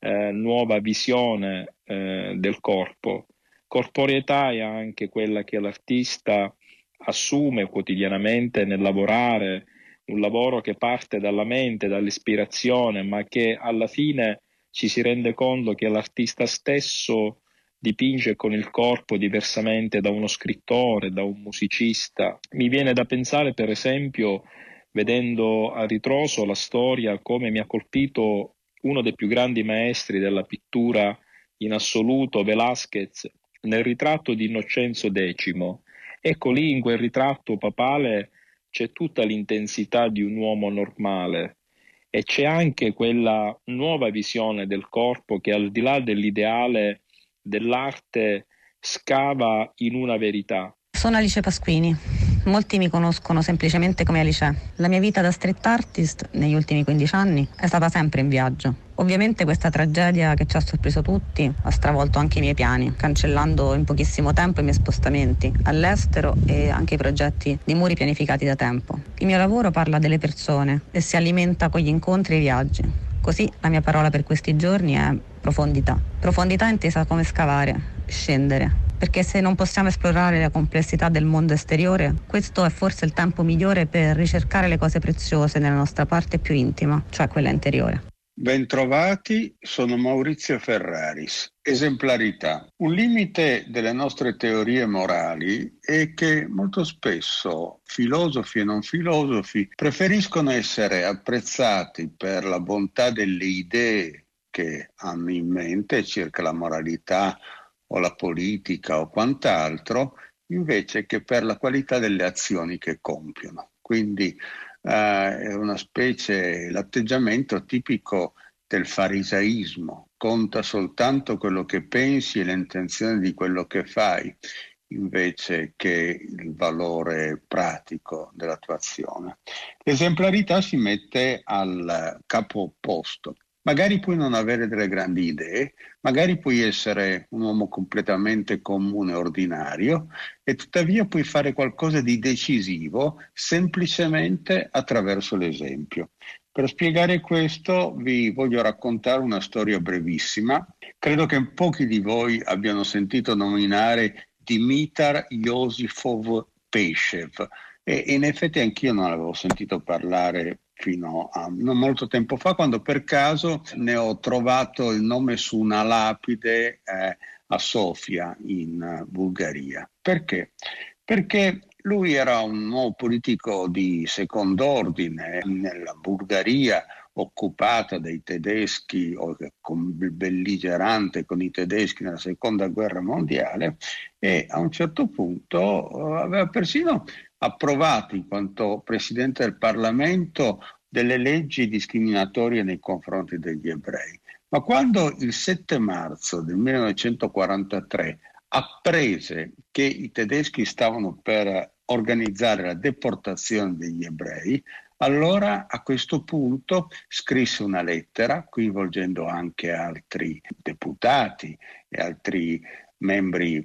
eh, nuova visione eh, del corpo. Corporeità è anche quella che l'artista assume quotidianamente nel lavorare, un lavoro che parte dalla mente, dall'ispirazione, ma che alla fine ci si rende conto che l'artista stesso dipinge con il corpo diversamente da uno scrittore, da un musicista. Mi viene da pensare, per esempio, vedendo a ritroso la storia, come mi ha colpito uno dei più grandi maestri della pittura in assoluto, Velázquez, nel ritratto di Innocenzo X, Ecco lì in quel ritratto papale c'è tutta l'intensità di un uomo normale e c'è anche quella nuova visione del corpo che al di là dell'ideale dell'arte scava in una verità. Sono Alice Pasquini, molti mi conoscono semplicemente come Alice. La mia vita da street artist negli ultimi 15 anni è stata sempre in viaggio. Ovviamente questa tragedia che ci ha sorpreso tutti ha stravolto anche i miei piani, cancellando in pochissimo tempo i miei spostamenti all'estero e anche i progetti di muri pianificati da tempo. Il mio lavoro parla delle persone e si alimenta con gli incontri e i viaggi. Così la mia parola per questi giorni è profondità. Profondità intesa come scavare, scendere, perché se non possiamo esplorare la complessità del mondo esteriore, questo è forse il tempo migliore per ricercare le cose preziose nella nostra parte più intima, cioè quella interiore. Bentrovati, sono Maurizio Ferraris. Esemplarità. Un limite delle nostre teorie morali è che molto spesso filosofi e non filosofi preferiscono essere apprezzati per la bontà delle idee che hanno in mente circa la moralità o la politica o quant'altro, invece che per la qualità delle azioni che compiono. Quindi è una specie, l'atteggiamento tipico del farisaismo, conta soltanto quello che pensi e l'intenzione di quello che fai, invece che il valore pratico della tua azione. L'esemplarità si mette al capo opposto. Magari puoi non avere delle grandi idee, magari puoi essere un uomo completamente comune ordinario e tuttavia puoi fare qualcosa di decisivo semplicemente attraverso l'esempio. Per spiegare questo vi voglio raccontare una storia brevissima. Credo che pochi di voi abbiano sentito nominare Dimitar Yosifov Peshev e in effetti anch'io non avevo sentito parlare fino a non molto tempo fa, quando per caso ne ho trovato il nome su una lapide eh, a Sofia, in uh, Bulgaria. Perché? Perché lui era un nuovo politico di secondo ordine nella Bulgaria occupata dai tedeschi o belligerante con i tedeschi nella seconda guerra mondiale e a un certo punto eh, aveva persino approvato in quanto Presidente del Parlamento delle leggi discriminatorie nei confronti degli ebrei. Ma quando il 7 marzo del 1943 apprese che i tedeschi stavano per organizzare la deportazione degli ebrei, allora a questo punto scrisse una lettera coinvolgendo anche altri deputati e altri membri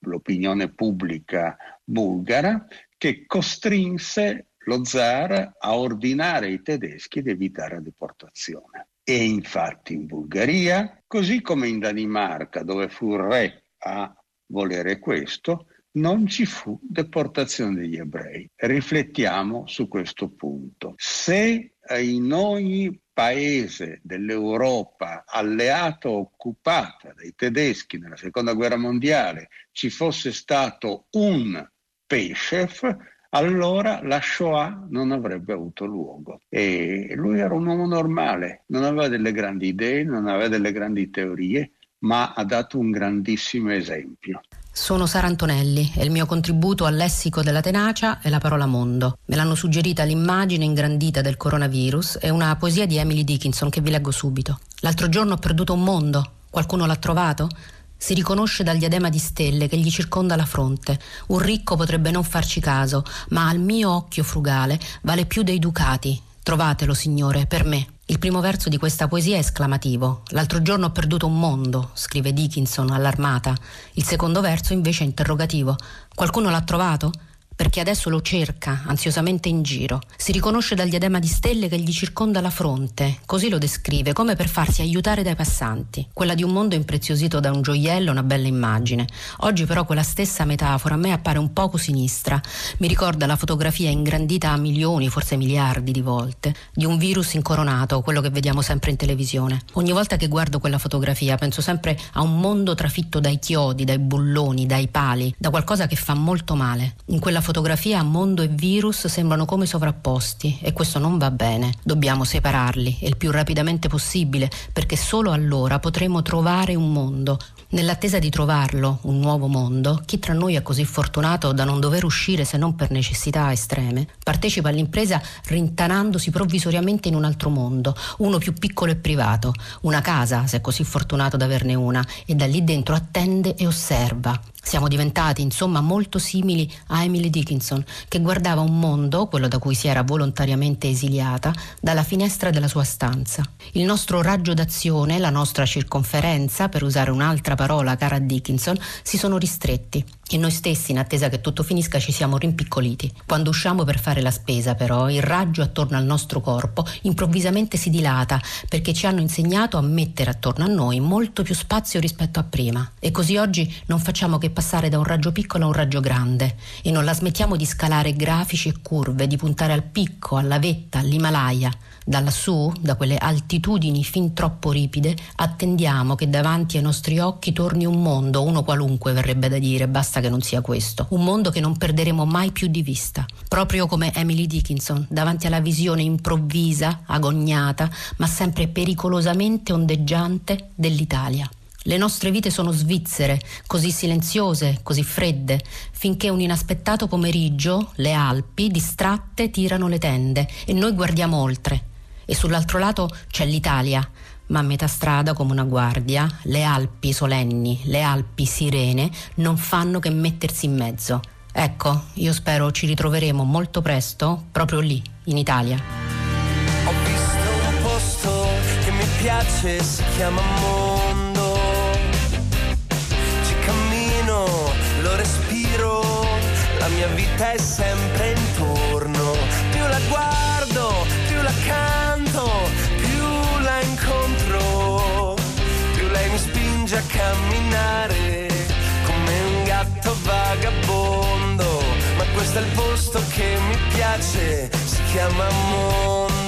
dell'opinione pubblica bulgara che costrinse lo zar a ordinare ai tedeschi di evitare la deportazione. E infatti in Bulgaria, così come in Danimarca, dove fu il re a volere questo, non ci fu deportazione degli ebrei. Riflettiamo su questo punto. Se in ogni paese dell'Europa alleato occupata dai tedeschi nella seconda guerra mondiale ci fosse stato un Peshev, allora la Shoah non avrebbe avuto luogo. E lui era un uomo normale, non aveva delle grandi idee, non aveva delle grandi teorie, ma ha dato un grandissimo esempio. Sono Sara Antonelli e il mio contributo al lessico della tenacia è la parola mondo. Me l'hanno suggerita l'immagine ingrandita del coronavirus e una poesia di Emily Dickinson che vi leggo subito. L'altro giorno ho perduto un mondo. Qualcuno l'ha trovato? Si riconosce dal diadema di stelle che gli circonda la fronte. Un ricco potrebbe non farci caso, ma al mio occhio frugale vale più dei ducati. Trovatelo, Signore, per me. Il primo verso di questa poesia è esclamativo. L'altro giorno ho perduto un mondo, scrive Dickinson allarmata. Il secondo verso invece è interrogativo. Qualcuno l'ha trovato? Perché adesso lo cerca ansiosamente in giro. Si riconosce dal diadema di stelle che gli circonda la fronte, così lo descrive, come per farsi aiutare dai passanti. Quella di un mondo impreziosito da un gioiello, una bella immagine. Oggi però quella stessa metafora a me appare un poco sinistra. Mi ricorda la fotografia ingrandita a milioni, forse miliardi di volte, di un virus incoronato, quello che vediamo sempre in televisione. Ogni volta che guardo quella fotografia penso sempre a un mondo trafitto dai chiodi, dai bulloni, dai pali, da qualcosa che fa molto male. In quella fotografia fotografia mondo e virus sembrano come sovrapposti e questo non va bene. Dobbiamo separarli il più rapidamente possibile perché solo allora potremo trovare un mondo. Nell'attesa di trovarlo, un nuovo mondo, chi tra noi è così fortunato da non dover uscire se non per necessità estreme, partecipa all'impresa rintanandosi provvisoriamente in un altro mondo, uno più piccolo e privato, una casa, se è così fortunato ad averne una, e da lì dentro attende e osserva. Siamo diventati insomma molto simili a Emily Dickinson, che guardava un mondo, quello da cui si era volontariamente esiliata, dalla finestra della sua stanza. Il nostro raggio d'azione, la nostra circonferenza, per usare un'altra parola cara a Dickinson, si sono ristretti e noi stessi, in attesa che tutto finisca, ci siamo rimpiccoliti. Quando usciamo per fare la spesa, però, il raggio attorno al nostro corpo improvvisamente si dilata perché ci hanno insegnato a mettere attorno a noi molto più spazio rispetto a prima. E così oggi non facciamo che passare da un raggio piccolo a un raggio grande e non la smettiamo di scalare grafici e curve, di puntare al picco, alla vetta, all'Himalaya. Da lassù, da quelle altitudini fin troppo ripide, attendiamo che davanti ai nostri occhi torni un mondo, uno qualunque verrebbe da dire, basta che non sia questo, un mondo che non perderemo mai più di vista. Proprio come Emily Dickinson, davanti alla visione improvvisa, agognata, ma sempre pericolosamente ondeggiante dell'Italia. Le nostre vite sono svizzere, così silenziose, così fredde, finché un inaspettato pomeriggio le Alpi, distratte, tirano le tende e noi guardiamo oltre. E sull'altro lato c'è l'Italia, ma a metà strada come una guardia, le Alpi solenni, le Alpi sirene non fanno che mettersi in mezzo. Ecco, io spero ci ritroveremo molto presto proprio lì, in Italia. Ho visto un posto che mi piace, si chiama mondo mia vita è sempre intorno. Più la guardo, più la canto, più la incontro, più lei mi spinge a camminare come un gatto vagabondo. Ma questo è il posto che mi piace, si chiama mondo.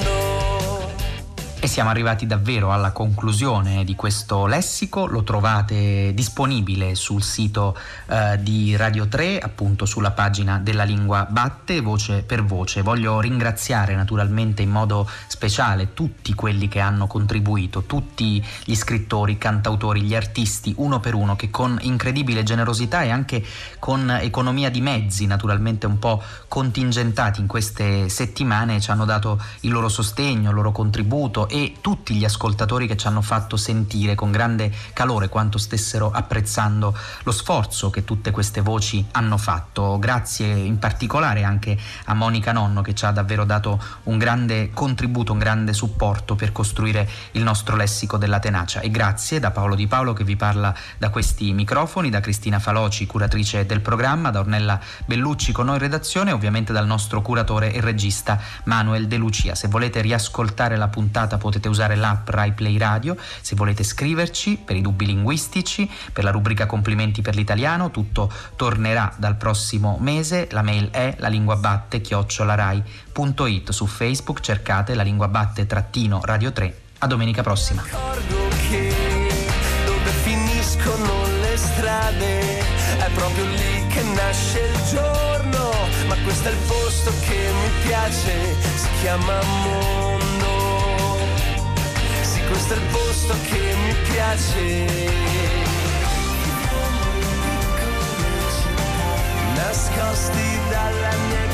E siamo arrivati davvero alla conclusione di questo lessico, lo trovate disponibile sul sito eh, di Radio 3, appunto sulla pagina della lingua batte, voce per voce. Voglio ringraziare naturalmente in modo speciale tutti quelli che hanno contribuito, tutti gli scrittori, cantautori, gli artisti, uno per uno, che con incredibile generosità e anche con economia di mezzi, naturalmente un po' contingentati in queste settimane, ci hanno dato il loro sostegno, il loro contributo e tutti gli ascoltatori che ci hanno fatto sentire con grande calore quanto stessero apprezzando lo sforzo che tutte queste voci hanno fatto. Grazie in particolare anche a Monica Nonno che ci ha davvero dato un grande contributo, un grande supporto per costruire il nostro lessico della tenacia. E grazie da Paolo Di Paolo che vi parla da questi microfoni, da Cristina Faloci, curatrice del programma, da Ornella Bellucci con noi in redazione e ovviamente dal nostro curatore e regista Manuel De Lucia. Se volete riascoltare la puntata potete usare l'app Rai Play Radio, se volete scriverci per i dubbi linguistici, per la rubrica complimenti per l'italiano, tutto tornerà dal prossimo mese, la mail è la lingua batte chiocciolarai.it, su Facebook cercate la lingua batte trattino radio 3, a domenica prossima. dove finiscono le strade è proprio lì che nasce il giorno, ma questo è il posto che mi piace, si chiama mondo questo è il posto che mi piace. Nascosti dalla mia